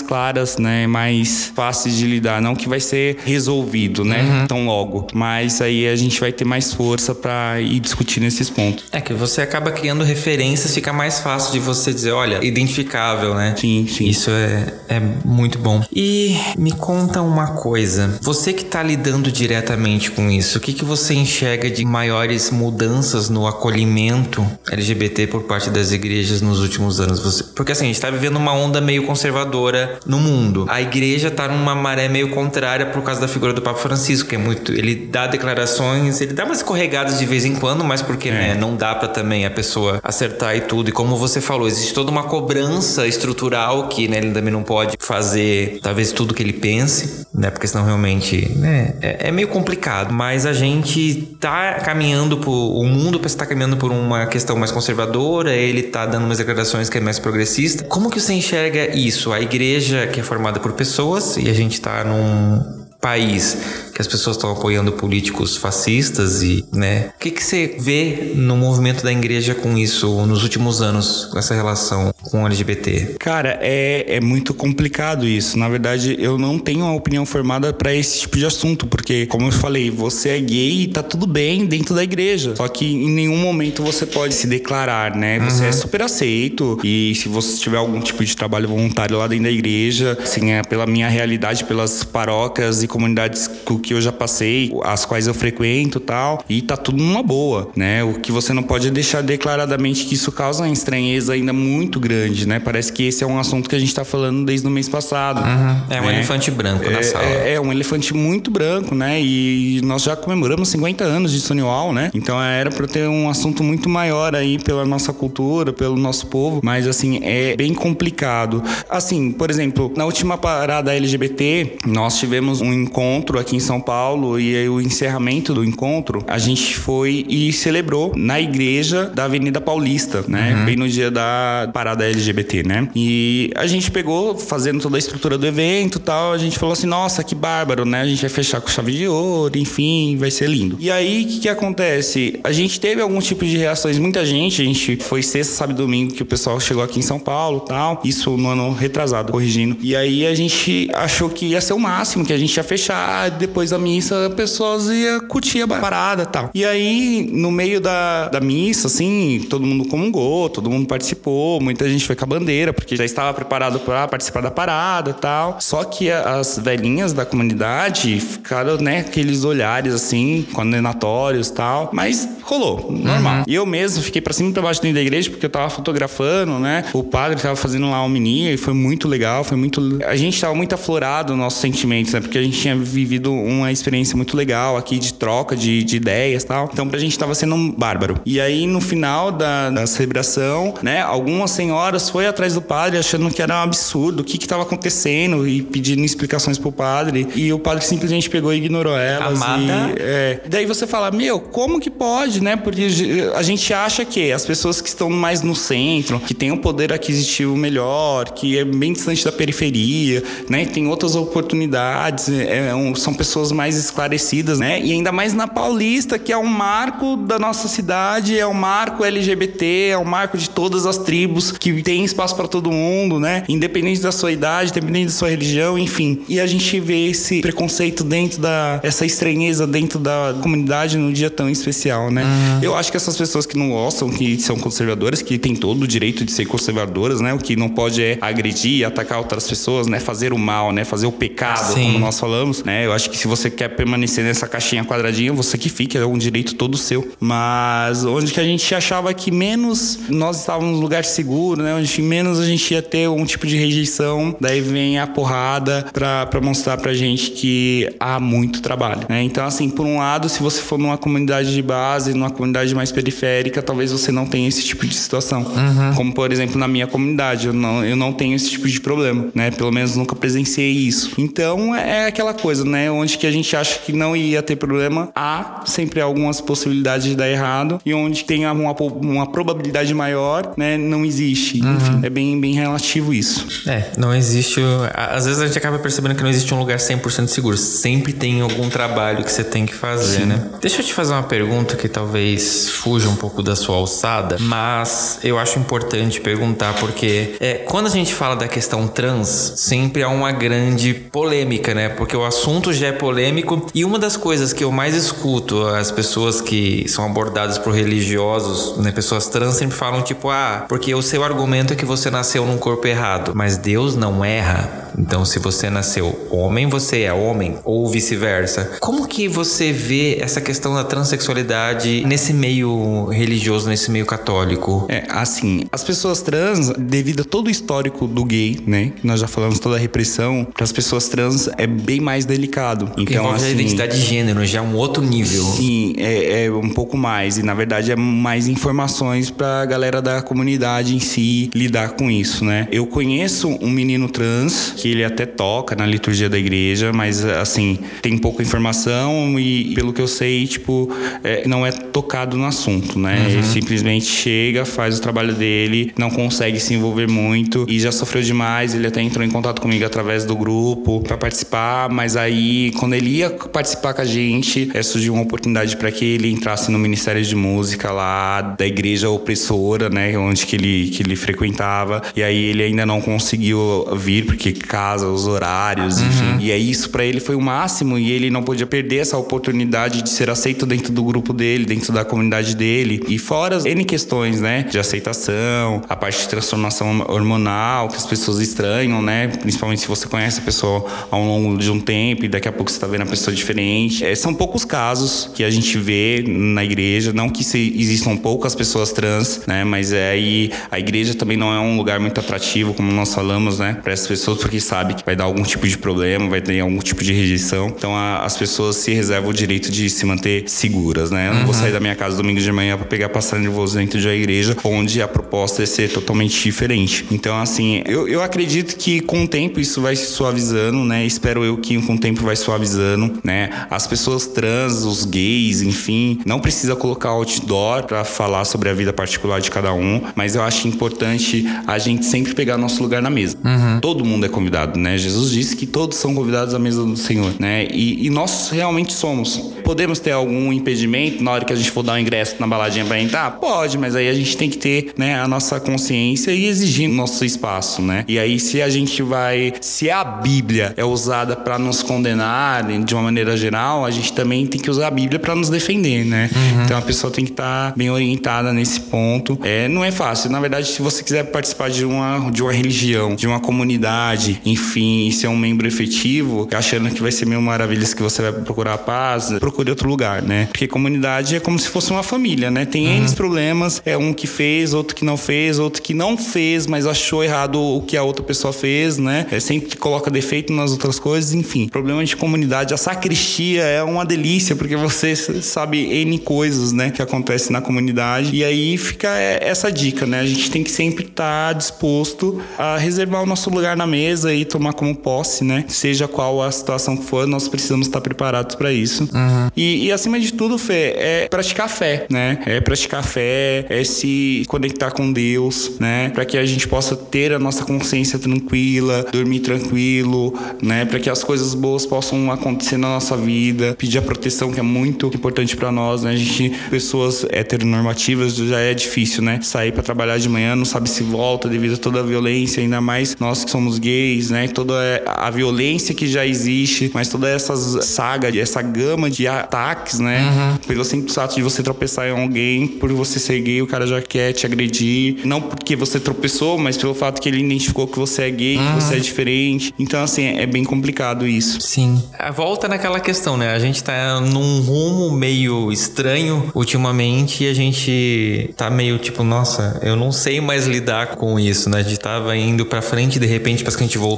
claras, né, mais fáceis de lidar, não que vai ser resolvido, né, uhum. tão logo, mas aí a gente vai ter mais força para ir discutindo esses pontos. É que você acaba criando referências, fica mais fácil de você dizer, olha, identificável, né? Sim, sim. Isso é, é muito bom. E me conta uma coisa. Você que está lidando diretamente com isso, o que, que você enxerga de maiores mudanças no acolhimento LGBT por parte das igrejas nos últimos anos? Você, porque assim, a gente está vivendo uma onda meio conservadora no mundo. A igreja está numa maré meio contrária por causa da figura do Papa Francisco, que é muito. Ele dá declarações, ele dá umas escorregadas de vez em quando, mas porque é. né, não dá para também a pessoa acertar e tudo. E como você falou, existe toda uma cobrança estrutural que né, ele também não pode fazer, talvez, tudo que ele pense, né? Porque senão realmente né, é, é meio complicado. Mas a gente tá caminhando por. O mundo está caminhando por uma questão mais conservadora, ele tá dando umas declarações que é mais progressista. Como que você enxerga isso? A igreja que é formada por pessoas e a gente tá num país que as pessoas estão apoiando políticos fascistas e, né? O que, que você vê no movimento da igreja com isso nos últimos anos, com essa relação com o LGBT? Cara, é, é muito complicado isso. Na verdade, eu não tenho uma opinião formada para esse tipo de assunto, porque, como eu falei, você é gay e tá tudo bem dentro da igreja. Só que em nenhum momento você pode se declarar, né? Você é uhum. é super aceito e se você tiver algum tipo de trabalho voluntário lá dentro da igreja, assim, é pela minha realidade, pelas paróquias e comunidades que eu já passei, as quais eu frequento tal, e tá tudo numa boa, né? O que você não pode deixar declaradamente que isso causa uma estranheza ainda muito grande, né? Parece que esse é um assunto que a gente tá falando desde o mês passado. Uhum. É um né? elefante branco é, na sala. É, é, um elefante muito branco, né? E nós já comemoramos 50 anos de Stonewall, né? Então era para ter um assunto muito maior aí pela nossa cultura, pelo nosso povo, mas assim, é bem complicado. Assim, por exemplo, na última parada LGBT, nós tivemos um encontro aqui em São Paulo e aí o encerramento do encontro, a gente foi e celebrou na igreja da Avenida Paulista, né? Uhum. Bem no dia da parada LGBT, né? E a gente pegou, fazendo toda a estrutura do evento e tal, a gente falou assim, nossa, que bárbaro, né? A gente vai fechar com chave de ouro, enfim, vai ser lindo. E aí, o que, que acontece? A gente teve algum tipo de reações, muita gente, a gente foi sexta, sábado e domingo que o pessoal chegou aqui em São Paulo tal, isso no ano retrasado, corrigindo. E aí a gente achou que ia ser o máximo, que a gente ia fechar, depois da missa, pessoas ia curtir a parada e tal. E aí, no meio da, da missa, assim, todo mundo comungou, todo mundo participou, muita gente foi com a bandeira, porque já estava preparado para participar da parada e tal. Só que as velhinhas da comunidade ficaram, né, aqueles olhares assim, condenatórios e tal. Mas rolou, normal. Uhum. E eu mesmo fiquei para cima e pra baixo dentro da igreja porque eu tava fotografando, né? O padre tava fazendo lá a hominia e foi muito legal, foi muito. A gente tava muito aflorado nos nossos sentimentos, né? Porque a gente tinha vivido uma experiência muito legal aqui de troca de, de ideias e tal. Então pra gente tava sendo um bárbaro. E aí no final da, da celebração, né? Algumas senhoras foi atrás do padre achando que era um absurdo, o que que tava acontecendo e pedindo explicações pro padre. E o padre simplesmente pegou e ignorou elas. Amada. E, é, daí você fala, meu, como que pode, né? Porque a gente acha que as pessoas que estão mais no centro, que têm um poder aquisitivo melhor, que é bem distante da periferia, né? Tem outras oportunidades, é, é são pessoas mais esclarecidas, né? E ainda mais na Paulista, que é um marco da nossa cidade, é um marco LGBT, é um marco de todas as tribos, que tem espaço para todo mundo, né? Independente da sua idade, independente da sua religião, enfim. E a gente vê esse preconceito dentro da essa estranheza dentro da comunidade num dia tão especial, né? Uhum. Eu acho que essas pessoas que não gostam, que são conservadoras, que têm todo o direito de ser conservadoras, né? O que não pode é agredir, atacar outras pessoas, né? Fazer o mal, né? Fazer o pecado, Sim. como nós falamos, né? Eu acho que se você quer permanecer nessa caixinha quadradinha, você que fique, é um direito todo seu. Mas onde que a gente achava que menos nós estávamos num lugar seguro, né? Onde menos a gente ia ter um tipo de rejeição, daí vem a porrada pra, pra mostrar pra gente que há muito trabalho, né? Então, assim, por um lado, se você for numa comunidade de base, numa comunidade mais periférica, talvez você não tenha esse tipo de situação. Uhum. Como, por exemplo, na minha comunidade, eu não, eu não tenho esse tipo de problema, né? Pelo menos nunca presenciei isso. Então, é aquela coisa, né? Onde que a gente acha que não ia ter problema, há sempre algumas possibilidades de dar errado. E onde tem uma, uma probabilidade maior, né? Não existe. Uhum. Enfim, é bem, bem relativo isso. É, não existe. Às vezes a gente acaba percebendo que não existe um lugar 100% seguro. Sempre tem algum trabalho que você tem que fazer, Sim. né? Deixa eu te fazer uma pergunta que talvez fuja um pouco da sua alçada, mas eu acho importante perguntar porque é, quando a gente fala da questão trans, sempre há uma grande polêmica, né? Porque o assunto já é polêmico e uma das coisas que eu mais escuto as pessoas que são abordadas por religiosos, né, pessoas trans sempre falam tipo, ah, porque o seu argumento é que você nasceu num corpo errado, mas Deus não erra. Então, se você nasceu homem, você é homem ou vice-versa. Como que você vê essa questão da transexualidade nesse meio religioso, nesse meio católico? É, assim, as pessoas trans, devido a todo o histórico do gay, né? Nós já falamos toda a repressão, para as pessoas trans é bem mais delicado. Então, Envolve assim, a identidade de gênero, já é um outro nível. Sim, é, é um pouco mais. E na verdade é mais informações para a galera da comunidade em si lidar com isso, né? Eu conheço um menino trans que ele até toca na liturgia da igreja, mas assim, tem pouca informação e pelo que eu sei, tipo, é, não é tocado no assunto, né? Uhum. Ele simplesmente chega, faz o trabalho dele, não consegue se envolver muito e já sofreu demais. Ele até entrou em contato comigo através do grupo para participar, mas aí quando ele ia participar com a gente, é, surgiu uma oportunidade para que ele entrasse no Ministério de Música lá da igreja opressora, né? Onde que ele, que ele frequentava. E aí ele ainda não conseguiu vir, porque casa, os horários, uhum. enfim. E aí isso para ele foi o máximo e ele não podia perder essa oportunidade de ser aceito dentro do grupo dele, dentro da comunidade dele. E fora as N questões, né? De aceitação, a parte de transformação hormonal que as pessoas estranham, né? Principalmente se você conhece a pessoa ao longo de um tempo e daqui a pouco você tá vendo a pessoa diferente. É, são poucos casos que a gente vê na igreja, não que se, existam poucas pessoas trans, né? Mas é aí a igreja também não é um lugar muito atrativo, como nós falamos, né? Para essas pessoas, porque sabe que vai dar algum tipo de problema, vai ter algum tipo de rejeição. Então a, as pessoas se reservam o direito de se manter seguras, né? Eu não uhum. vou sair da minha casa domingo de manhã para pegar passagem de voos dentro de uma igreja onde a proposta é ser totalmente diferente. Então, assim, eu, eu acredito que com o tempo isso vai se suavizando, né? Espero eu que com o tempo vai suavizando, né? As pessoas trans, os gays, enfim, não precisa colocar outdoor para falar sobre a vida particular de cada um, mas eu acho importante a gente sempre pegar nosso lugar na mesa. Uhum. Todo mundo é convidado convidado, né? Jesus disse que todos são convidados à mesa do Senhor, né? E, e, nós realmente somos. Podemos ter algum impedimento na hora que a gente for dar o um ingresso na baladinha para entrar? Pode, mas aí a gente tem que ter, né, a nossa consciência e exigir nosso espaço, né? E aí se a gente vai, se a Bíblia é usada para nos condenar de uma maneira geral, a gente também tem que usar a Bíblia para nos defender, né? Uhum. Então a pessoa tem que estar tá bem orientada nesse ponto. É, não é fácil. Na verdade, se você quiser participar de uma de uma religião, de uma comunidade, enfim, e ser um membro efetivo, achando que vai ser mil maravilhas que você vai procurar a paz, procure outro lugar, né? Porque comunidade é como se fosse uma família, né? Tem uhum. N problemas, é um que fez, outro que não fez, outro que não fez, mas achou errado o que a outra pessoa fez, né? É sempre que coloca defeito nas outras coisas, enfim. Problema de comunidade. A sacristia é uma delícia, porque você sabe N coisas, né? Que acontecem na comunidade. E aí fica essa dica, né? A gente tem que sempre estar tá disposto a reservar o nosso lugar na mesa e tomar como posse, né? Seja qual a situação que for, nós precisamos estar preparados para isso. Uhum. E, e, acima de tudo, Fê, é praticar fé, né? É praticar fé, é se conectar com Deus, né? Para que a gente possa ter a nossa consciência tranquila, dormir tranquilo, né? Para que as coisas boas possam acontecer na nossa vida, pedir a proteção que é muito importante para nós, né? A gente, pessoas heteronormativas, já é difícil, né? Sair para trabalhar de manhã, não sabe se volta devido a toda a violência, ainda mais nós que somos gays, né? Toda a violência que já existe, mas toda essa saga, essa gama de ataques, né? Uhum. Pelo simples fato de você tropeçar em alguém, por você ser gay, o cara já quer te agredir. Não porque você tropeçou, mas pelo fato que ele identificou que você é gay, uhum. que você é diferente. Então, assim, é bem complicado isso. Sim. A volta naquela questão, né? A gente tá num rumo meio estranho ultimamente e a gente tá meio tipo, nossa, eu não sei mais lidar com isso, né? A gente tava indo pra frente de repente parece que a gente voltou,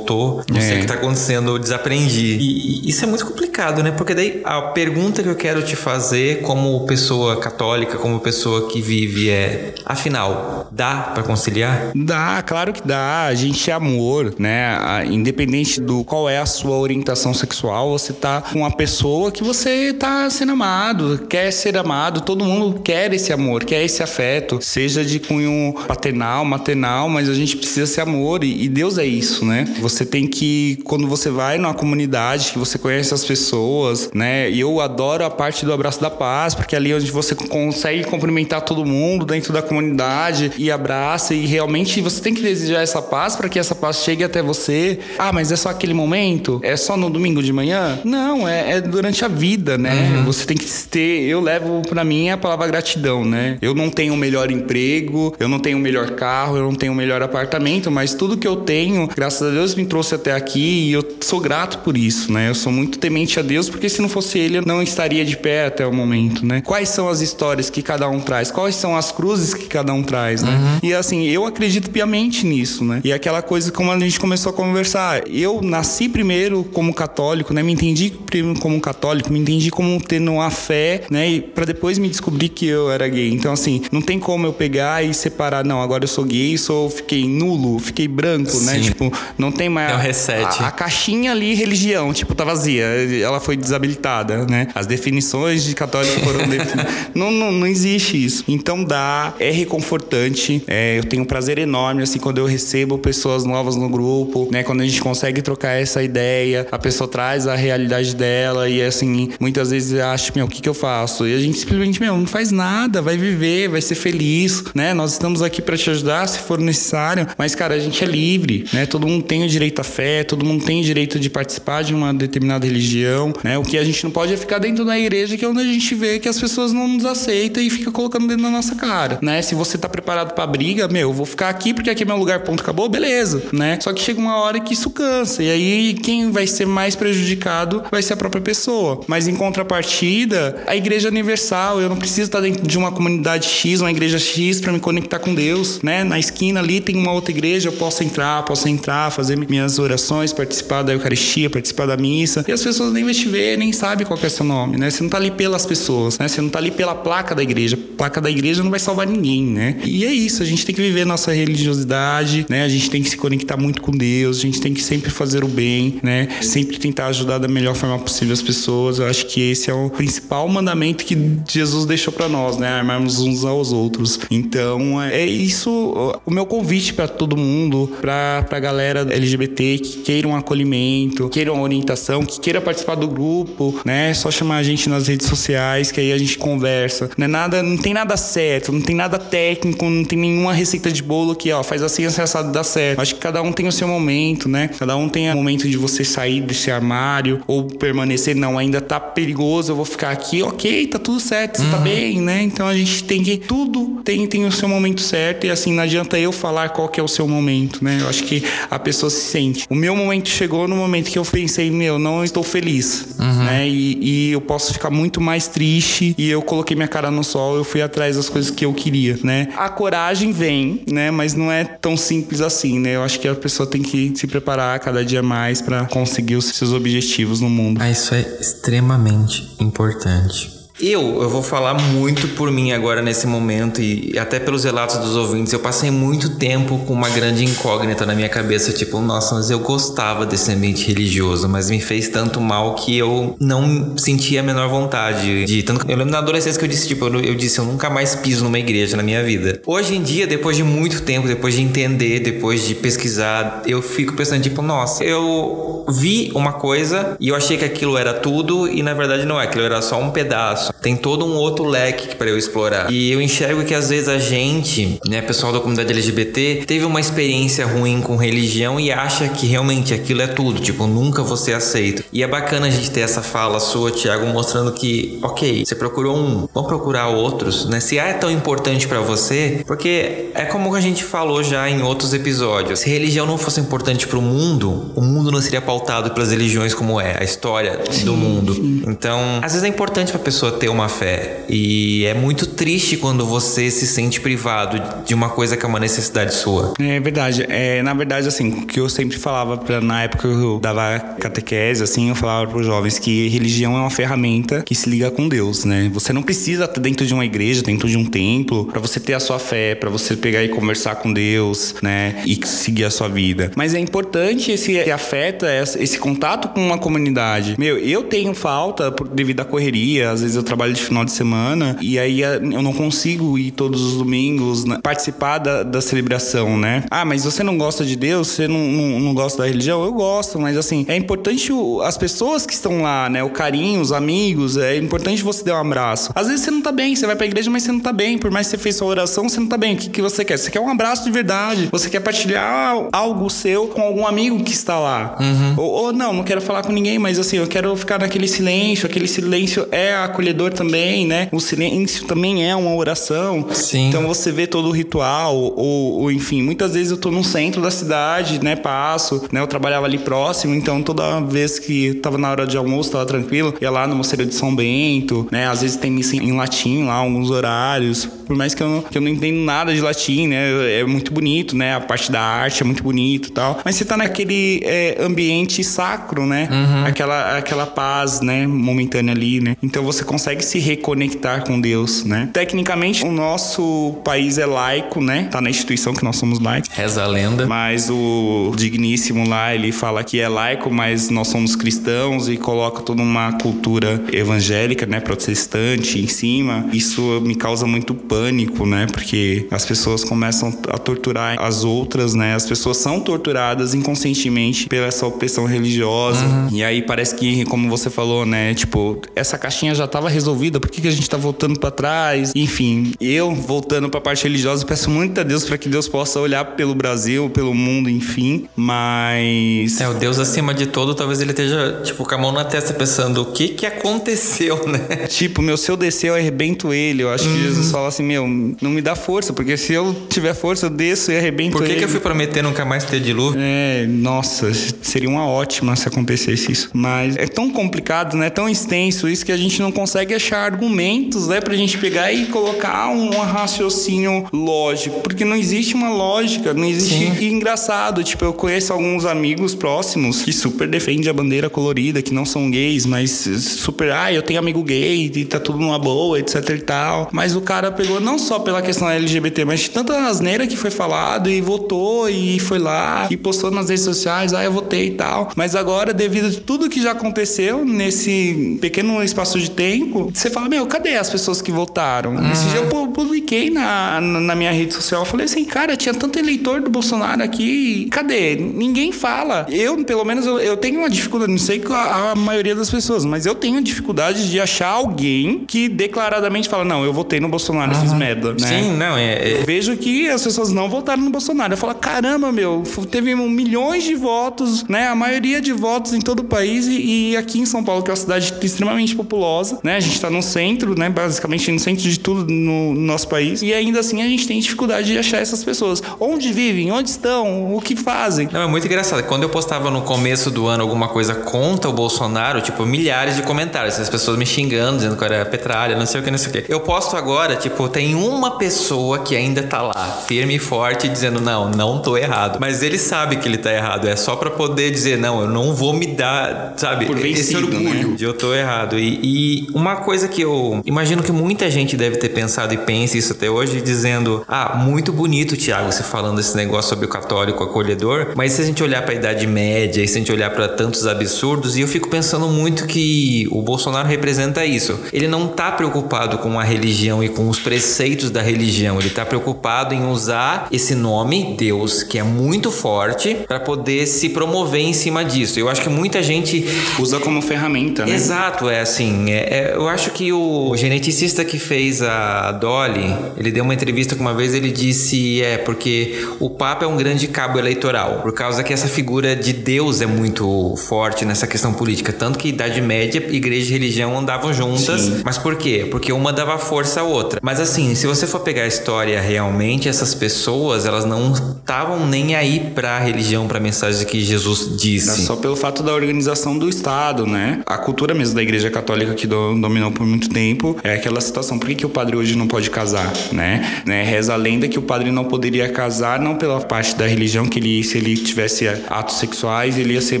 não é. sei o que tá acontecendo, eu desaprendi. E, e isso é muito complicado, né? Porque daí a pergunta que eu quero te fazer como pessoa católica, como pessoa que vive é, afinal, dá para conciliar? Dá, claro que dá. A gente é amor, né? Independente do qual é a sua orientação sexual, você tá com uma pessoa que você tá sendo amado, quer ser amado, todo mundo quer esse amor, quer esse afeto, seja de cunho paternal, maternal, mas a gente precisa ser amor e, e Deus é isso, né? Você tem que, quando você vai numa comunidade, que você conhece as pessoas, né? E eu adoro a parte do abraço da paz, porque ali é onde você consegue cumprimentar todo mundo dentro da comunidade e abraça e realmente você tem que desejar essa paz para que essa paz chegue até você. Ah, mas é só aquele momento? É só no domingo de manhã? Não, é, é durante a vida, né? Uhum. Você tem que ter. Eu levo para mim a palavra gratidão, né? Eu não tenho o melhor emprego, eu não tenho o melhor carro, eu não tenho o melhor apartamento, mas tudo que eu tenho, graças a Deus, me trouxe até aqui e eu sou grato por isso, né? Eu sou muito temente a Deus, porque se não fosse Ele, eu não estaria de pé até o momento, né? Quais são as histórias que cada um traz? Quais são as cruzes que cada um traz, né? Uhum. E assim, eu acredito piamente nisso, né? E aquela coisa como a gente começou a conversar, eu nasci primeiro como católico, né? Me entendi primeiro como católico, me entendi como tendo uma fé, né? E para depois me descobrir que eu era gay. Então assim, não tem como eu pegar e separar, não, agora eu sou gay, sou fiquei nulo, fiquei branco, né? Sim. né? Tipo, não tem mais é um reset. A, a caixinha ali religião, tipo, tá vazia, ela foi desabilitada, né? As definições de católico foram não, não, não existe isso. Então dá, é reconfortante. É, eu tenho um prazer enorme, assim, quando eu recebo pessoas novas no grupo, né? Quando a gente consegue trocar essa ideia, a pessoa traz a realidade dela e, assim, muitas vezes eu acho, meu, o que, que eu faço? E a gente simplesmente, meu, não faz nada, vai viver, vai ser feliz, né? Nós estamos aqui para te ajudar se for necessário, mas, cara, a gente é livre, né? Todo mundo tem o direito à fé, todo mundo tem o direito de participar de uma determinada religião, né? O que a gente não pode é ficar dentro da igreja, que é onde a gente vê que as pessoas não nos aceitam e fica colocando dentro da nossa cara, né? Se você tá preparado para briga, meu, eu vou ficar aqui porque aqui é meu lugar, ponto, acabou, beleza, né? Só que chega uma hora que isso cansa e aí quem vai ser mais prejudicado vai ser a própria pessoa. Mas em contrapartida, a igreja universal, eu não preciso estar dentro de uma comunidade X, uma igreja X para me conectar com Deus, né? Na esquina ali tem uma outra igreja, eu posso entrar, posso entrar, fazer minhas orações, participar da Eucaristia, participar da missa. E as pessoas nem vão te ver, nem sabem qual é seu nome, né? Você não tá ali pelas pessoas, né? Você não tá ali pela placa da igreja. A placa da igreja não vai salvar ninguém, né? E é isso, a gente tem que viver nossa religiosidade, né? A gente tem que se conectar muito com Deus, a gente tem que sempre fazer o bem, né? Sempre tentar ajudar da melhor forma possível as pessoas. Eu acho que esse é o principal mandamento que Jesus deixou para nós, né? Amarmos uns aos outros. Então, é isso o meu convite para todo mundo, para a galera LGBT que queiram um acolhimento, queiram orientação, que queira participar do grupo, né? É só chamar a gente nas redes sociais, que aí a gente conversa. Não é nada, não tem nada certo, não tem nada técnico, não tem nenhuma receita de bolo que, ó, faz assim, acessado dá certo. Acho que cada um tem o seu momento, né? Cada um tem o momento de você sair desse armário ou permanecer, não, ainda tá perigoso, eu vou ficar aqui, ok, tá tudo certo, você tá uhum. tá bem, né? Então a gente tem que, tudo tem, tem o seu momento certo e assim, não adianta eu falar qual que é o seu momento, né? Eu acho que a pessoa se sente. O meu momento chegou no momento que eu pensei, meu, não estou feliz, uhum. né? E, e eu posso ficar muito mais triste e eu coloquei minha cara no sol, eu fui atrás das coisas que eu queria, né? A coragem vem, né? Mas não é tão simples assim, né? Eu acho que a pessoa tem que se preparar cada dia mais para conseguir os seus objetivos no mundo. Ah, isso é extremamente importante. Eu, eu vou falar muito por mim agora nesse momento e até pelos relatos dos ouvintes. Eu passei muito tempo com uma grande incógnita na minha cabeça, tipo, nossa, mas eu gostava desse ambiente religioso, mas me fez tanto mal que eu não sentia a menor vontade de tanto. Eu lembro na adolescência que eu disse, tipo, eu, eu disse, eu nunca mais piso numa igreja na minha vida. Hoje em dia, depois de muito tempo, depois de entender, depois de pesquisar, eu fico pensando, tipo, nossa, eu vi uma coisa e eu achei que aquilo era tudo e na verdade não é, aquilo era só um pedaço. Tem todo um outro leque para eu explorar. E eu enxergo que às vezes a gente, né, pessoal da comunidade LGBT, teve uma experiência ruim com religião e acha que realmente aquilo é tudo, tipo, nunca você aceita. E é bacana a gente ter essa fala sua, Tiago, mostrando que, ok, você procurou um, vamos procurar outros, né? Se é tão importante para você, porque é como a gente falou já em outros episódios. Se religião não fosse importante para o mundo, o mundo não seria pautado pelas religiões como é, a história sim, do mundo. Sim. Então, às vezes é importante para a pessoa ter uma fé. E é muito triste quando você se sente privado de uma coisa que é uma necessidade sua. É verdade. É, na verdade, assim, o que eu sempre falava, pra, na época que eu dava catequese, assim, eu falava para os jovens que religião é uma ferramenta que se liga com Deus, né? Você não precisa estar dentro de uma igreja, dentro de um templo, para você ter a sua fé, para você pegar e conversar com Deus, né? E seguir a sua vida. Mas é importante esse, afeto, esse contato com uma comunidade. Meu, eu tenho falta devido à correria, às vezes eu trabalho trabalho de final de semana e aí eh, eu não consigo ir todos os domingos né, participar da, da celebração, né? Ah, mas você não gosta de Deus? Você não, não, não gosta da religião? Eu gosto, mas assim, é importante o, as pessoas que estão lá, né? O carinho, os amigos, é importante você dar um abraço. Às vezes você não tá bem, você vai pra igreja, mas você não tá bem. Por mais que você fez sua oração, você não tá bem. O que, que você quer? Você quer um abraço de verdade. Você quer partilhar algo seu com algum amigo que está lá. Uhum. Ou, ou não, não quero falar com ninguém, mas assim, eu quero ficar naquele silêncio. Aquele silêncio é acolhedor também, né? O silêncio também é uma oração. Sim. Então você vê todo o ritual, ou, ou enfim, muitas vezes eu tô no centro da cidade, né? Passo, né? Eu trabalhava ali próximo, então toda vez que tava na hora de almoço, tava tranquilo, ia lá no Mosteiro de São Bento, né? Às vezes tem missa em latim lá, alguns horários. Por mais que eu não, que eu não entendo nada de latim, né? É muito bonito, né? A parte da arte é muito bonito e tal. Mas você tá naquele é, ambiente sacro, né? Uhum. Aquela, aquela paz, né? Momentânea ali, né? Então você consegue consegue se reconectar com Deus, né? Tecnicamente, o nosso país é laico, né? Tá na instituição que nós somos laicos. Reza a lenda. Mas o digníssimo lá, ele fala que é laico, mas nós somos cristãos e coloca toda uma cultura evangélica, né? Protestante em cima. Isso me causa muito pânico, né? Porque as pessoas começam a torturar as outras, né? As pessoas são torturadas inconscientemente pela essa opressão religiosa. Uhum. E aí parece que, como você falou, né? Tipo, essa caixinha já tava resolvida por que, que a gente tá voltando para trás? Enfim, eu voltando para a parte religiosa, peço muito a Deus para que Deus possa olhar pelo Brasil, pelo mundo, enfim, mas É, o Deus acima de todo, talvez ele esteja tipo com a mão na testa pensando o que que aconteceu, né? Tipo, meu, se eu descer eu arrebento ele. Eu acho uhum. que Jesus fala assim, meu, não me dá força, porque se eu tiver força eu desço e arrebento ele. Por que ele. que eu fui prometer nunca mais ter dilúvio? É, nossa, seria uma ótima se acontecesse isso. Mas é tão complicado, né? Tão extenso isso que a gente não consegue achar argumentos, né, pra gente pegar e colocar um raciocínio lógico, porque não existe uma lógica, não existe Sim. e engraçado, tipo, eu conheço alguns amigos próximos que super defendem a bandeira colorida, que não são gays, mas super, ah, eu tenho amigo gay e tá tudo numa boa, etc e tal. Mas o cara pegou não só pela questão LGBT, mas de tanta asneira que foi falado e votou e foi lá e postou nas redes sociais, ah, eu votei e tal. Mas agora, devido a tudo que já aconteceu nesse pequeno espaço de tempo, você fala, meu, cadê as pessoas que votaram? Uhum. Esse dia eu publiquei na, na minha rede social, falei assim, cara, tinha tanto eleitor do Bolsonaro aqui, cadê? Ninguém fala. Eu, pelo menos, eu, eu tenho uma dificuldade, não sei a, a, maioria das pessoas, mas eu tenho dificuldade de achar alguém que declaradamente fala, não, eu votei no Bolsonaro, uhum. fiz merda, né? Sim, não, é, é... Eu vejo que as pessoas não votaram no Bolsonaro. Eu falo, caramba, meu, teve milhões de votos, né? A maioria de votos em todo o país e, e aqui em São Paulo, que é uma cidade extremamente populosa, né? Gente está no centro, né? Basicamente no centro de tudo no nosso país. E ainda assim a gente tem dificuldade de achar essas pessoas. Onde vivem? Onde estão? O que fazem? Não, é muito engraçado. Quando eu postava no começo do ano alguma coisa contra o Bolsonaro, tipo, milhares de comentários. As pessoas me xingando, dizendo que eu era petralha, não sei o que, não sei o que. Eu posto agora, tipo, tem uma pessoa que ainda tá lá, firme e forte, dizendo, não, não tô errado. Mas ele sabe que ele tá errado. É só para poder dizer, não, eu não vou me dar, sabe, Por vencido, esse orgulho né? de eu tô errado. E, e uma coisa que eu imagino que muita gente deve ter pensado e pensa isso até hoje, dizendo, ah, muito bonito, Tiago, você falando esse negócio sobre o católico acolhedor, mas se a gente olhar para a Idade Média e se a gente olhar para tantos absurdos, e eu fico pensando muito que o Bolsonaro representa isso. Ele não tá preocupado com a religião e com os preceitos da religião, ele tá preocupado em usar esse nome, Deus, que é muito forte, para poder se promover em cima disso. Eu acho que muita gente usa como ferramenta, né? Exato, é assim. É, é, eu acho que o geneticista que fez a Dolly, ele deu uma entrevista que uma vez ele disse é porque o Papa é um grande cabo eleitoral, por causa que essa figura de Deus é muito forte nessa questão política, tanto que Idade Média, igreja e religião andavam juntas. Sim. Mas por quê? Porque uma dava força à outra. Mas assim, se você for pegar a história realmente, essas pessoas, elas não estavam nem aí para a religião, para a mensagem que Jesus disse. É só pelo fato da organização do Estado, né? A cultura mesmo da Igreja Católica que dominou por muito tempo é aquela situação. Por que, que o padre hoje não pode casar, né? né? Reza a lenda que o padre não poderia casar não pela parte da religião que ele se ele tivesse atos sexuais ele ia ser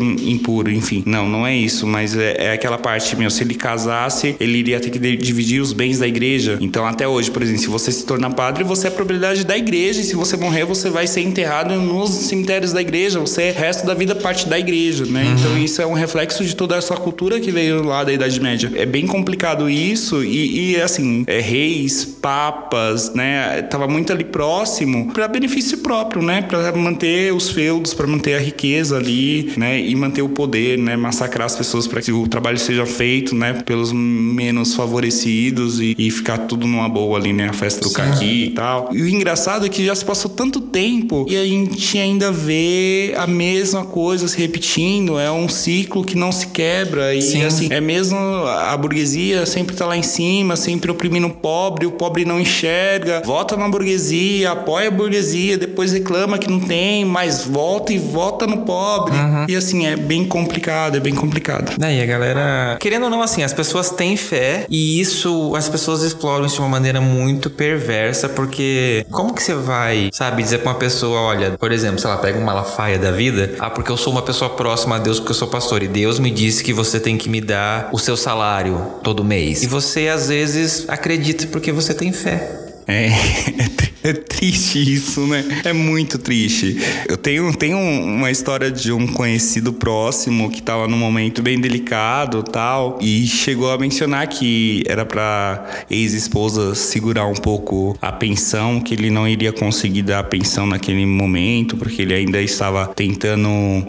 impuro, enfim. Não, não é isso, mas é, é aquela parte meu. Se ele casasse, ele iria ter que dividir os bens da igreja. Então até hoje, por exemplo, se você se tornar padre, você é propriedade da igreja e se você morrer, você vai ser enterrado nos cemitérios da igreja. Você é resto da vida parte da igreja, né? Uhum. Então isso é um reflexo de toda essa cultura que veio lá da Idade Média. É bem complicado isso e, e assim, é, reis, papas, né? Tava muito ali próximo para benefício próprio, né? Para manter os feudos, para manter a riqueza ali, né? E manter o poder, né? Massacrar as pessoas para que o trabalho seja feito, né? Pelos menos favorecidos e, e ficar tudo numa boa ali, né? A festa do Sim. caqui e tal. E o engraçado é que já se passou tanto tempo e a gente ainda vê a mesma coisa se repetindo. É um ciclo que não se quebra e Sim. assim é mesmo a burguesia sempre tá lá em cima, sempre oprimindo o pobre, o pobre não enxerga, vota na burguesia, apoia a burguesia, depois reclama que não tem, mas volta e vota no pobre. Uhum. E assim, é bem complicado, é bem complicado. Daí a galera, querendo ou não, assim, as pessoas têm fé e isso as pessoas exploram isso de uma maneira muito perversa, porque como que você vai, sabe, dizer pra uma pessoa, olha, por exemplo, se ela pega uma malafaia da vida, ah, porque eu sou uma pessoa próxima a Deus, porque eu sou pastor, e Deus me disse que você tem que me dar o seu salário todo mês. E você às vezes acredita porque você tem fé. É, é triste isso, né? É muito triste. Eu tenho, tenho uma história de um conhecido próximo que tava num momento bem delicado tal, e chegou a mencionar que era pra ex-esposa segurar um pouco a pensão, que ele não iria conseguir dar a pensão naquele momento, porque ele ainda estava tentando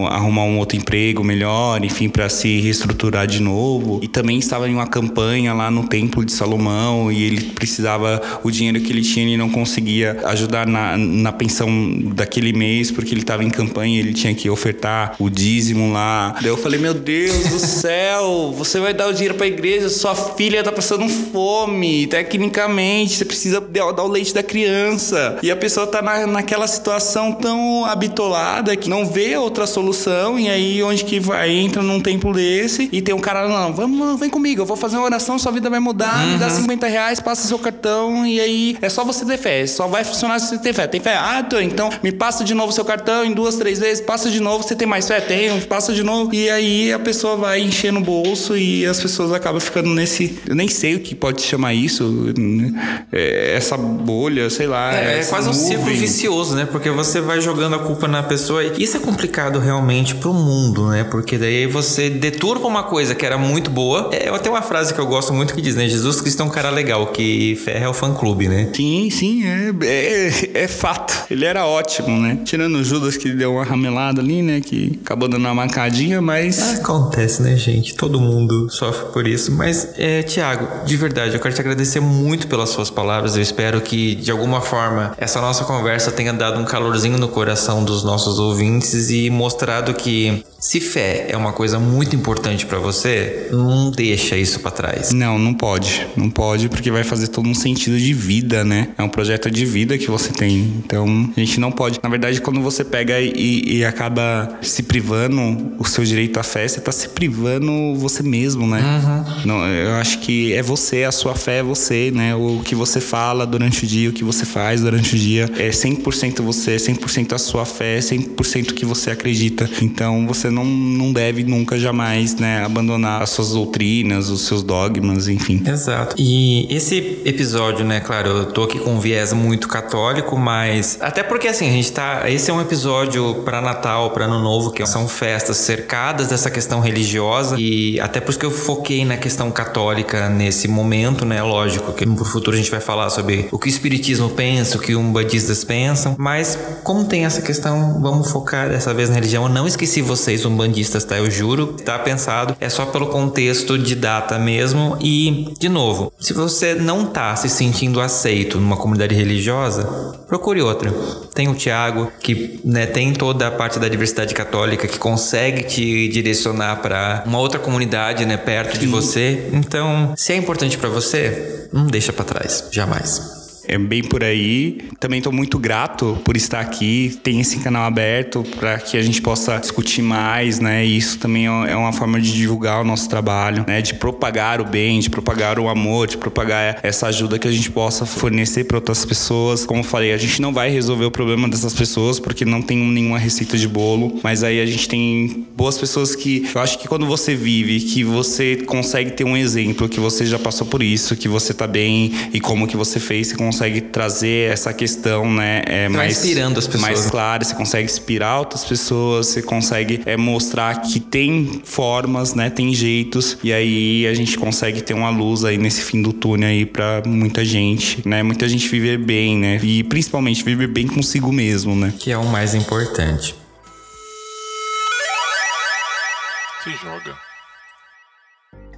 arrumar um outro emprego melhor, enfim, para se reestruturar de novo. E também estava em uma campanha lá no Templo de Salomão e ele precisava o dinheiro que ele tinha ele não conseguia ajudar na, na pensão daquele mês porque ele estava em campanha ele tinha que ofertar o dízimo lá. Daí eu falei, meu Deus do céu, você vai dar o dinheiro para a igreja, sua filha tá passando fome, tecnicamente, você precisa dar o leite da criança. E a pessoa tá na, naquela situação tão habitolada que não vê outra solução e aí onde que vai, entra num templo desse e tem um cara, não, vamos, vem comigo, eu vou fazer uma oração, sua vida vai mudar, uhum. me dá 50 reais, passa seu cartão e aí é só você ter fé. Só vai funcionar se você ter fé. Tem fé? Ah, tô, então me passa de novo seu cartão em duas, três vezes, passa de novo, você tem mais fé? Tem, passa de novo. E aí a pessoa vai enchendo o bolso e as pessoas acabam ficando nesse. Eu nem sei o que pode chamar isso. Né? É, essa bolha, sei lá. É, é quase nuvem. um ciclo vicioso, né? Porque você vai jogando a culpa na pessoa. E isso é complicado realmente pro mundo, né? Porque daí você deturpa uma coisa que era muito boa. É, eu tenho uma frase que eu gosto muito que diz, né? Jesus Cristo é um cara legal, que fé é o fã clube, né? Sim, sim, é, é, é, fato. Ele era ótimo, né? Tirando o Judas que deu uma ramelada ali, né? Que acabou dando uma mancadinha, mas. Acontece, né, gente? Todo mundo sofre por isso. Mas, é, Tiago, de verdade, eu quero te agradecer muito pelas suas palavras. Eu espero que, de alguma forma, essa nossa conversa tenha dado um calorzinho no coração dos nossos ouvintes e mostrado que se fé é uma coisa muito importante para você, não deixa isso para trás. Não, não pode. Não pode porque vai fazer todo um sentido de vida, né? É um projeto de vida que você tem. Então, a gente não pode. Na verdade, quando você pega e, e acaba se privando o seu direito à fé, você tá se privando você mesmo, né? Uhum. Não, eu acho que é você, a sua fé é você, né? O que você fala durante o dia, o que você faz durante o dia é 100% você, 100% a sua fé, 100% o que você acredita. Então, você não, não deve nunca, jamais, né, abandonar as suas doutrinas, os seus dogmas, enfim. Exato. E esse episódio, né, claro, eu tô aqui com um viés muito católico, mas até porque assim, a gente tá, esse é um episódio para Natal, para Ano Novo, que são festas cercadas dessa questão religiosa e até por isso que eu foquei na questão católica nesse momento, né, lógico, que pro futuro a gente vai falar sobre o que o espiritismo pensa, o que umbandistas pensam, mas como tem essa questão, vamos focar dessa vez na religião. Eu não esqueci vocês umbandistas, tá? Eu juro, tá pensado, é só pelo contexto de data mesmo e de novo, se você não tá se sentindo aceito numa comunidade religiosa, procure outra. Tem o Tiago, que né, tem toda a parte da diversidade católica, que consegue te direcionar para uma outra comunidade, né, perto de você. Então, se é importante para você, não deixa para trás, jamais. É bem por aí. Também estou muito grato por estar aqui. Tem esse canal aberto para que a gente possa discutir mais, né? E isso também é, é uma forma de divulgar o nosso trabalho, né? De propagar o bem, de propagar o amor, de propagar essa ajuda que a gente possa fornecer para outras pessoas. Como falei, a gente não vai resolver o problema dessas pessoas porque não tem nenhuma receita de bolo, mas aí a gente tem boas pessoas que eu acho que quando você vive, que você consegue ter um exemplo, que você já passou por isso, que você tá bem e como que você fez, você consegue trazer essa questão, né, é, mais inspirando as pessoas. mais clara, você consegue inspirar outras pessoas, você consegue é, mostrar que tem formas, né, tem jeitos e aí a gente consegue ter uma luz aí nesse fim do túnel aí para muita gente, né, muita gente viver bem, né, e principalmente viver bem consigo mesmo, né, que é o mais importante. Se joga.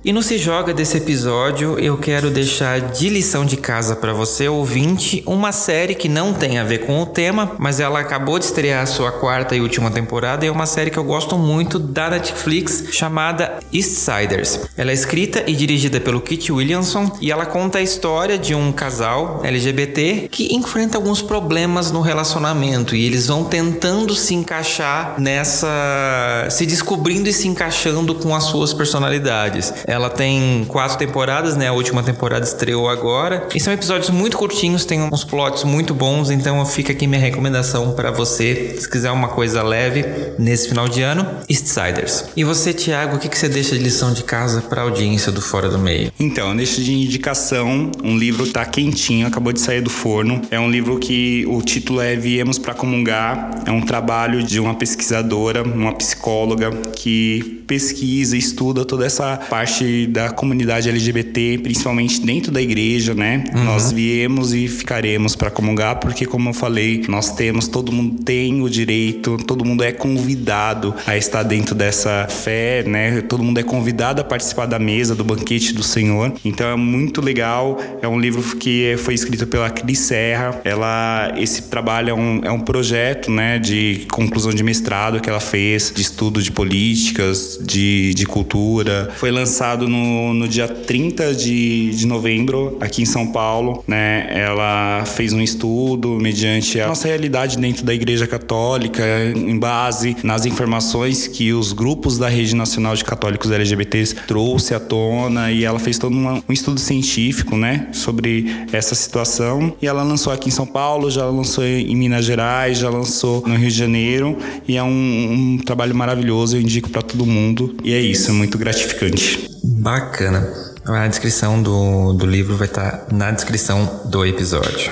E no Se Joga desse episódio, eu quero deixar de lição de casa para você, ouvinte, uma série que não tem a ver com o tema, mas ela acabou de estrear a sua quarta e última temporada e é uma série que eu gosto muito da Netflix chamada Eastsiders. Ela é escrita e dirigida pelo Kit Williamson e ela conta a história de um casal LGBT que enfrenta alguns problemas no relacionamento e eles vão tentando se encaixar nessa. se descobrindo e se encaixando com as suas personalidades. Ela tem quatro temporadas, né? A última temporada estreou agora. E são episódios muito curtinhos, tem uns plots muito bons, então fica aqui minha recomendação para você, se quiser uma coisa leve nesse final de ano, Eastsiders. E você, Thiago, o que, que você deixa de lição de casa para audiência do Fora do Meio? Então, eu deixo de indicação um livro que tá quentinho, acabou de sair do forno. É um livro que o título é Viemos para Comungar. É um trabalho de uma pesquisadora, uma psicóloga que pesquisa, estuda toda essa parte parte da comunidade LGBT, principalmente dentro da igreja, né? Uhum. Nós viemos e ficaremos para comungar, porque, como eu falei, nós temos, todo mundo tem o direito, todo mundo é convidado a estar dentro dessa fé, né? Todo mundo é convidado a participar da mesa, do banquete do Senhor. Então é muito legal. É um livro que foi escrito pela Cris Serra. Ela, esse trabalho é um, é um projeto, né? De conclusão de mestrado que ela fez, de estudo de políticas, de, de cultura. Foi lançado lançado no, no dia 30 de, de novembro, aqui em São Paulo. Né? Ela fez um estudo mediante a nossa realidade dentro da Igreja Católica, em base nas informações que os grupos da Rede Nacional de Católicos LGBTs trouxe à tona e ela fez todo um estudo científico, né, sobre essa situação e ela lançou aqui em São Paulo, já lançou em Minas Gerais, já lançou no Rio de Janeiro e é um, um trabalho maravilhoso, eu indico para todo mundo e é isso, é muito gratificante. Bacana. A descrição do, do livro vai estar tá na descrição do episódio.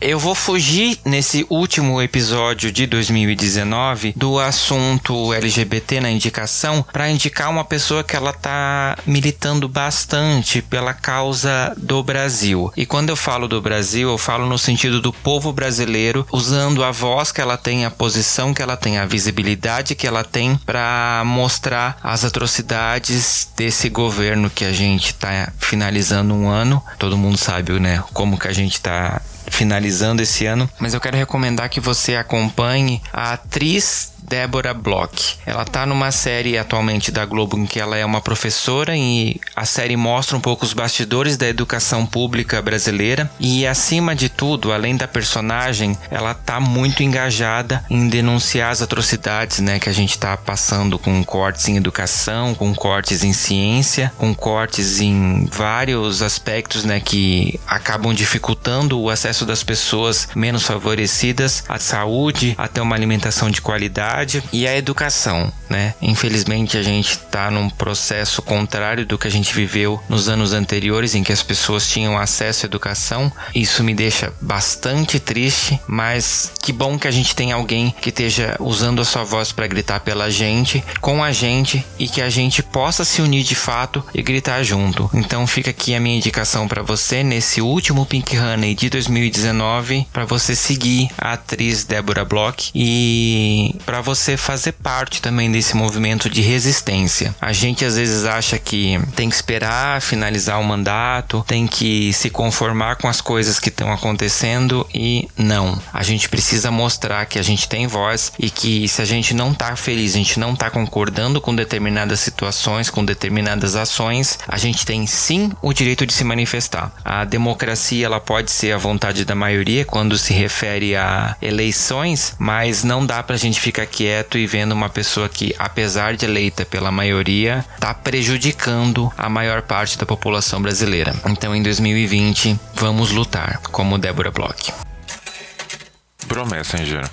Eu vou fugir nesse último episódio de 2019 do assunto LGBT na indicação para indicar uma pessoa que ela tá militando bastante pela causa do Brasil. E quando eu falo do Brasil, eu falo no sentido do povo brasileiro, usando a voz que ela tem, a posição que ela tem, a visibilidade que ela tem para mostrar as atrocidades desse governo que a gente está finalizando um ano. Todo mundo sabe, né, como que a gente está finalizando esse ano, mas eu quero recomendar que você acompanhe a atriz Débora Bloch. Ela tá numa série atualmente da Globo em que ela é uma professora e a série mostra um pouco os bastidores da educação pública brasileira e acima de tudo, além da personagem, ela tá muito engajada em denunciar as atrocidades, né, que a gente tá passando com cortes em educação, com cortes em ciência, com cortes em vários aspectos, né, que acabam dificultando o acesso das pessoas menos favorecidas à saúde, até uma alimentação de qualidade e a educação, né? Infelizmente a gente está num processo contrário do que a gente viveu nos anos anteriores, em que as pessoas tinham acesso à educação. Isso me deixa bastante triste, mas que bom que a gente tem alguém que esteja usando a sua voz para gritar pela gente, com a gente e que a gente possa se unir de fato e gritar junto. Então fica aqui a minha indicação para você nesse último Pink Honey de 2019 para você seguir a atriz Débora Bloch e para você fazer parte também desse movimento de resistência. A gente às vezes acha que tem que esperar finalizar o mandato, tem que se conformar com as coisas que estão acontecendo e não. A gente precisa mostrar que a gente tem voz e que se a gente não tá feliz, a gente não tá concordando com determinadas situações, com determinadas ações, a gente tem sim o direito de se manifestar. A democracia ela pode ser a vontade da maioria quando se refere a eleições, mas não dá pra gente ficar quieto e vendo uma pessoa que, apesar de eleita pela maioria, está prejudicando a maior parte da população brasileira. Então, em 2020, vamos lutar, como Débora Bloch. Pro Messenger.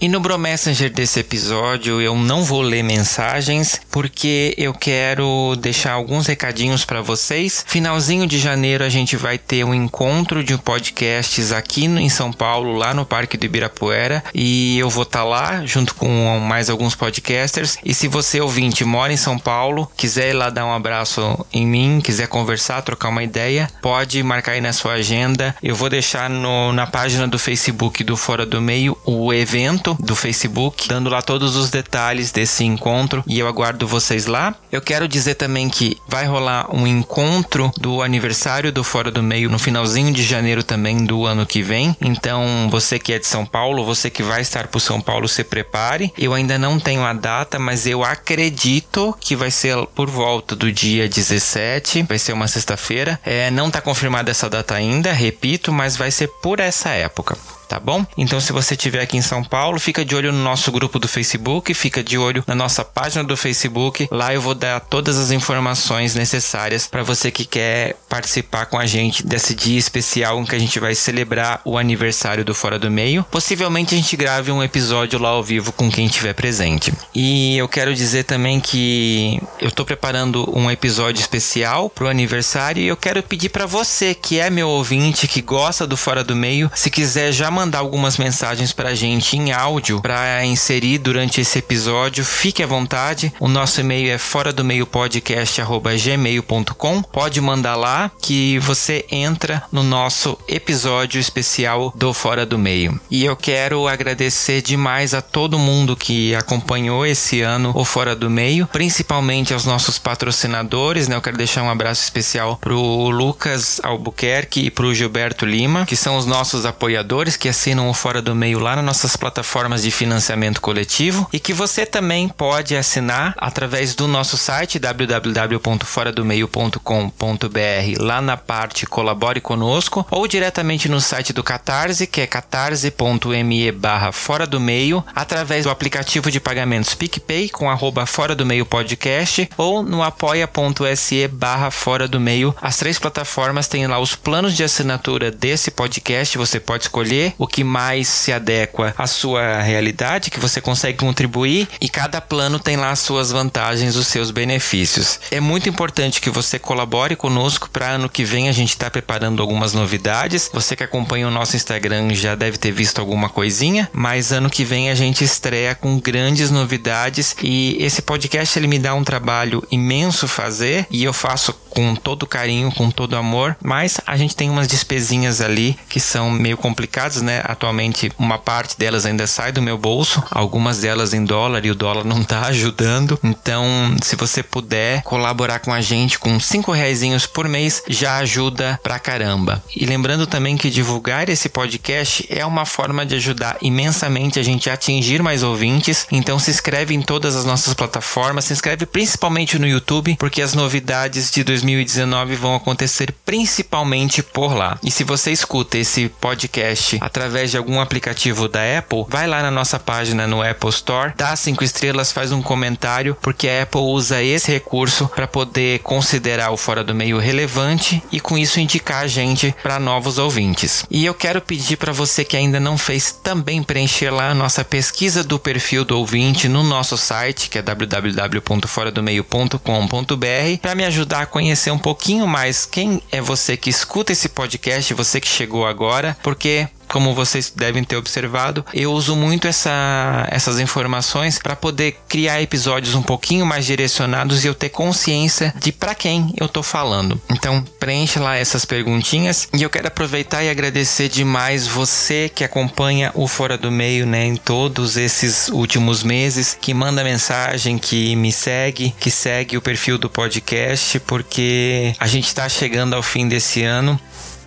E no Bro Messenger desse episódio eu não vou ler mensagens porque eu quero deixar alguns recadinhos para vocês. Finalzinho de janeiro a gente vai ter um encontro de podcasts aqui em São Paulo, lá no Parque do Ibirapuera, e eu vou estar tá lá junto com mais alguns podcasters. E se você ouvinte mora em São Paulo, quiser ir lá dar um abraço em mim, quiser conversar, trocar uma ideia, pode marcar aí na sua agenda. Eu vou deixar no, na página do Facebook do Fora do Meio o evento do Facebook, dando lá todos os detalhes desse encontro e eu aguardo vocês lá. Eu quero dizer também que vai rolar um encontro do aniversário do Fora do Meio no finalzinho de janeiro também do ano que vem. Então, você que é de São Paulo, você que vai estar por São Paulo, se prepare. Eu ainda não tenho a data, mas eu acredito que vai ser por volta do dia 17, vai ser uma sexta-feira. É, não está confirmada essa data ainda, repito, mas vai ser por essa época tá bom? Então, se você estiver aqui em São Paulo, fica de olho no nosso grupo do Facebook, fica de olho na nossa página do Facebook. Lá eu vou dar todas as informações necessárias para você que quer participar com a gente desse dia especial em que a gente vai celebrar o aniversário do Fora do Meio. Possivelmente a gente grave um episódio lá ao vivo com quem estiver presente. E eu quero dizer também que eu estou preparando um episódio especial pro aniversário e eu quero pedir para você que é meu ouvinte, que gosta do Fora do Meio, se quiser já mandar algumas mensagens pra gente em áudio para inserir durante esse episódio, fique à vontade. O nosso e-mail é fora do meio podcast@gmail.com. Pode mandar lá que você entra no nosso episódio especial do Fora do Meio. E eu quero agradecer demais a todo mundo que acompanhou esse ano o Fora do Meio, principalmente aos nossos patrocinadores, né? Eu quero deixar um abraço especial pro Lucas Albuquerque e pro Gilberto Lima, que são os nossos apoiadores que assinam o Fora do Meio lá nas nossas plataformas de financiamento coletivo e que você também pode assinar através do nosso site www.foradomeio.com.br lá na parte Colabore Conosco ou diretamente no site do Catarse, que é catarse.me barra Fora do Meio, através do aplicativo de pagamentos PicPay com arroba Fora do Meio Podcast ou no apoia.se barra Fora do Meio. As três plataformas têm lá os planos de assinatura desse podcast, você pode escolher o que mais se adequa à sua realidade, que você consegue contribuir e cada plano tem lá as suas vantagens, os seus benefícios. É muito importante que você colabore conosco para ano que vem a gente está preparando algumas novidades. Você que acompanha o nosso Instagram já deve ter visto alguma coisinha, mas ano que vem a gente estreia com grandes novidades e esse podcast ele me dá um trabalho imenso fazer e eu faço com todo carinho, com todo amor, mas a gente tem umas despesinhas ali que são meio complicadas, né? Atualmente uma parte delas ainda sai do meu bolso, algumas delas em dólar e o dólar não tá ajudando. Então, se você puder colaborar com a gente com cinco reais por mês, já ajuda pra caramba. E lembrando também que divulgar esse podcast é uma forma de ajudar imensamente a gente a atingir mais ouvintes. Então se inscreve em todas as nossas plataformas, se inscreve principalmente no YouTube, porque as novidades de 2019 vão acontecer principalmente por lá. E se você escuta esse podcast através de algum aplicativo da Apple, vai lá na nossa página no Apple Store, dá cinco estrelas, faz um comentário, porque a Apple usa esse recurso para poder considerar o fora do meio relevante e com isso indicar a gente para novos ouvintes. E eu quero pedir para você que ainda não fez também preencher lá a nossa pesquisa do perfil do ouvinte no nosso site, que é www.foradomeio.com.br, para me ajudar a conhecer um pouquinho mais quem é você que escuta esse podcast, você que chegou agora, porque como vocês devem ter observado, eu uso muito essa, essas informações para poder criar episódios um pouquinho mais direcionados e eu ter consciência de para quem eu tô falando. Então, preenche lá essas perguntinhas e eu quero aproveitar e agradecer demais você que acompanha o Fora do Meio, né, em todos esses últimos meses, que manda mensagem, que me segue, que segue o perfil do podcast, porque a gente está chegando ao fim desse ano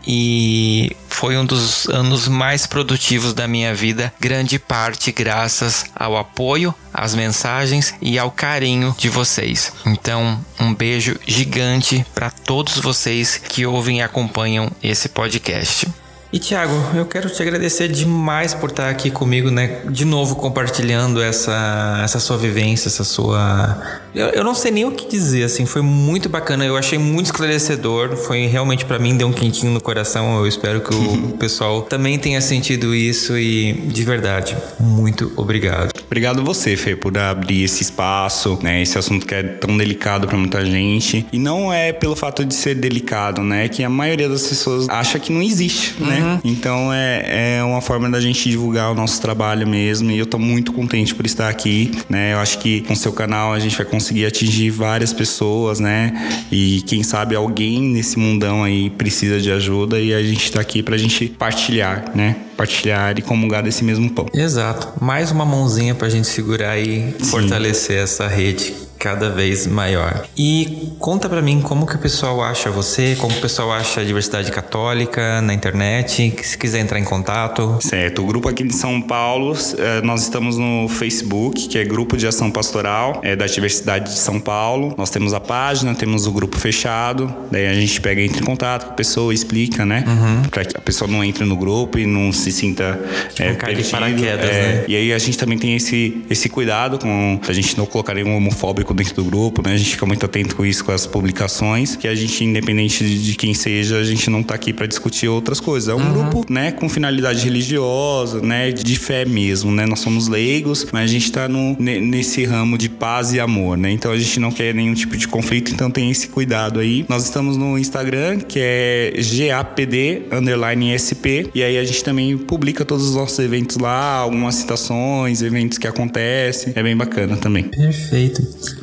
e foi um dos anos mais produtivos da minha vida, grande parte graças ao apoio, às mensagens e ao carinho de vocês. Então, um beijo gigante para todos vocês que ouvem e acompanham esse podcast. E Thiago, eu quero te agradecer demais por estar aqui comigo, né? De novo compartilhando essa, essa sua vivência, essa sua. Eu, eu não sei nem o que dizer, assim, foi muito bacana. Eu achei muito esclarecedor. Foi realmente para mim deu um quentinho no coração. Eu espero que o pessoal também tenha sentido isso e de verdade, muito obrigado. Obrigado você, Fê, por abrir esse espaço, né? Esse assunto que é tão delicado para muita gente. E não é pelo fato de ser delicado, né? Que a maioria das pessoas acha que não existe, né? Uhum. Então é, é uma forma da gente divulgar o nosso trabalho mesmo. E eu tô muito contente por estar aqui, né? Eu acho que com seu canal a gente vai conseguir atingir várias pessoas, né? E quem sabe alguém nesse mundão aí precisa de ajuda e a gente tá aqui pra gente partilhar, né? Partilhar e comungar desse mesmo pão. Exato. Mais uma mãozinha pra gente segurar e Sim. fortalecer essa rede cada vez maior. E conta para mim como que o pessoal acha você, como o pessoal acha a diversidade católica na internet, se quiser entrar em contato. Certo, o grupo aqui de São Paulo, eh, nós estamos no Facebook, que é Grupo de Ação Pastoral é, da Diversidade de São Paulo. Nós temos a página, temos o grupo fechado, daí a gente pega entra em contato com a pessoa, explica, né? Uhum. Pra que a pessoa não entre no grupo e não se sinta é, um de paraquedas, é, né? E aí a gente também tem esse, esse cuidado com a gente não colocar nenhum homofóbico dentro do grupo, né? A gente fica muito atento com isso, com as publicações, que a gente, independente de quem seja, a gente não tá aqui para discutir outras coisas. É um uhum. grupo, né, com finalidade religiosa, né, de fé mesmo, né? Nós somos leigos, mas a gente tá no, nesse ramo de paz e amor, né? Então a gente não quer nenhum tipo de conflito, então tem esse cuidado aí. Nós estamos no Instagram, que é GAPD underline SP, e aí a gente também publica todos os nossos eventos lá, algumas citações, eventos que acontecem. É bem bacana também. Perfeito.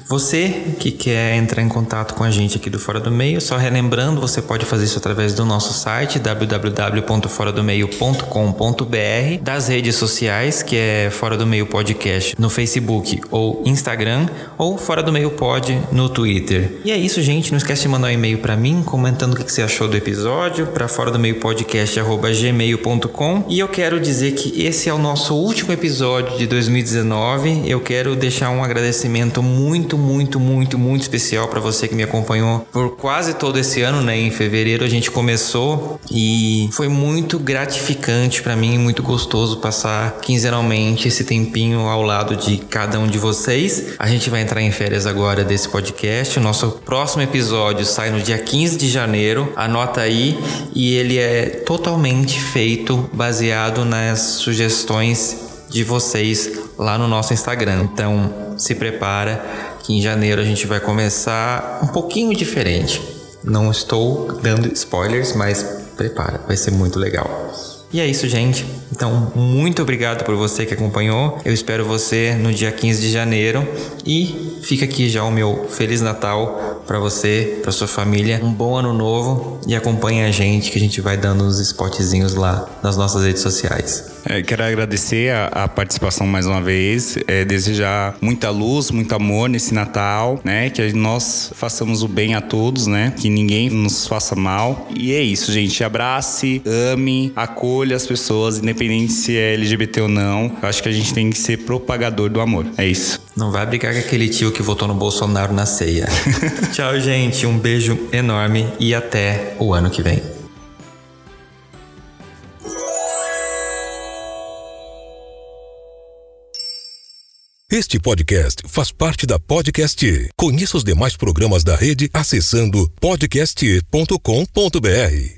Você que quer entrar em contato com a gente aqui do Fora do Meio, só relembrando, você pode fazer isso através do nosso site www.foradomeio.com.br, das redes sociais, que é Fora do Meio Podcast no Facebook ou Instagram, ou Fora do Meio Pod no Twitter. E é isso, gente. Não esquece de mandar um e-mail para mim comentando o que você achou do episódio para fora do meio podcast@gmail.com. E eu quero dizer que esse é o nosso último episódio de 2019. Eu quero deixar um agradecimento muito muito, muito, muito especial para você que me acompanhou por quase todo esse ano, né? Em fevereiro a gente começou e foi muito gratificante para mim, muito gostoso passar quinzenalmente esse tempinho ao lado de cada um de vocês. A gente vai entrar em férias agora desse podcast. O nosso próximo episódio sai no dia 15 de janeiro. Anota aí e ele é totalmente feito baseado nas sugestões de vocês lá no nosso Instagram. Então, se prepara que em janeiro a gente vai começar um pouquinho diferente. Não estou dando spoilers, mas prepara, vai ser muito legal. E é isso, gente. Então, muito obrigado por você que acompanhou. Eu espero você no dia 15 de janeiro e fica aqui já o meu feliz Natal para você, para sua família. Um bom ano novo e acompanhe a gente que a gente vai dando uns spotzinhos lá nas nossas redes sociais. É, quero agradecer a, a, participação mais uma vez, é, desejar muita luz, muito amor nesse Natal, né? Que nós façamos o bem a todos, né? Que ninguém nos faça mal. E é isso, gente. Abrace, ame, acolha as pessoas, independente se é LGBT ou não. Eu acho que a gente tem que ser propagador do amor. É isso. Não vai brigar com aquele tio que votou no Bolsonaro na ceia. Tchau, gente. Um beijo enorme e até o ano que vem. Este podcast faz parte da Podcast. Conheça os demais programas da rede acessando podcast.com.br.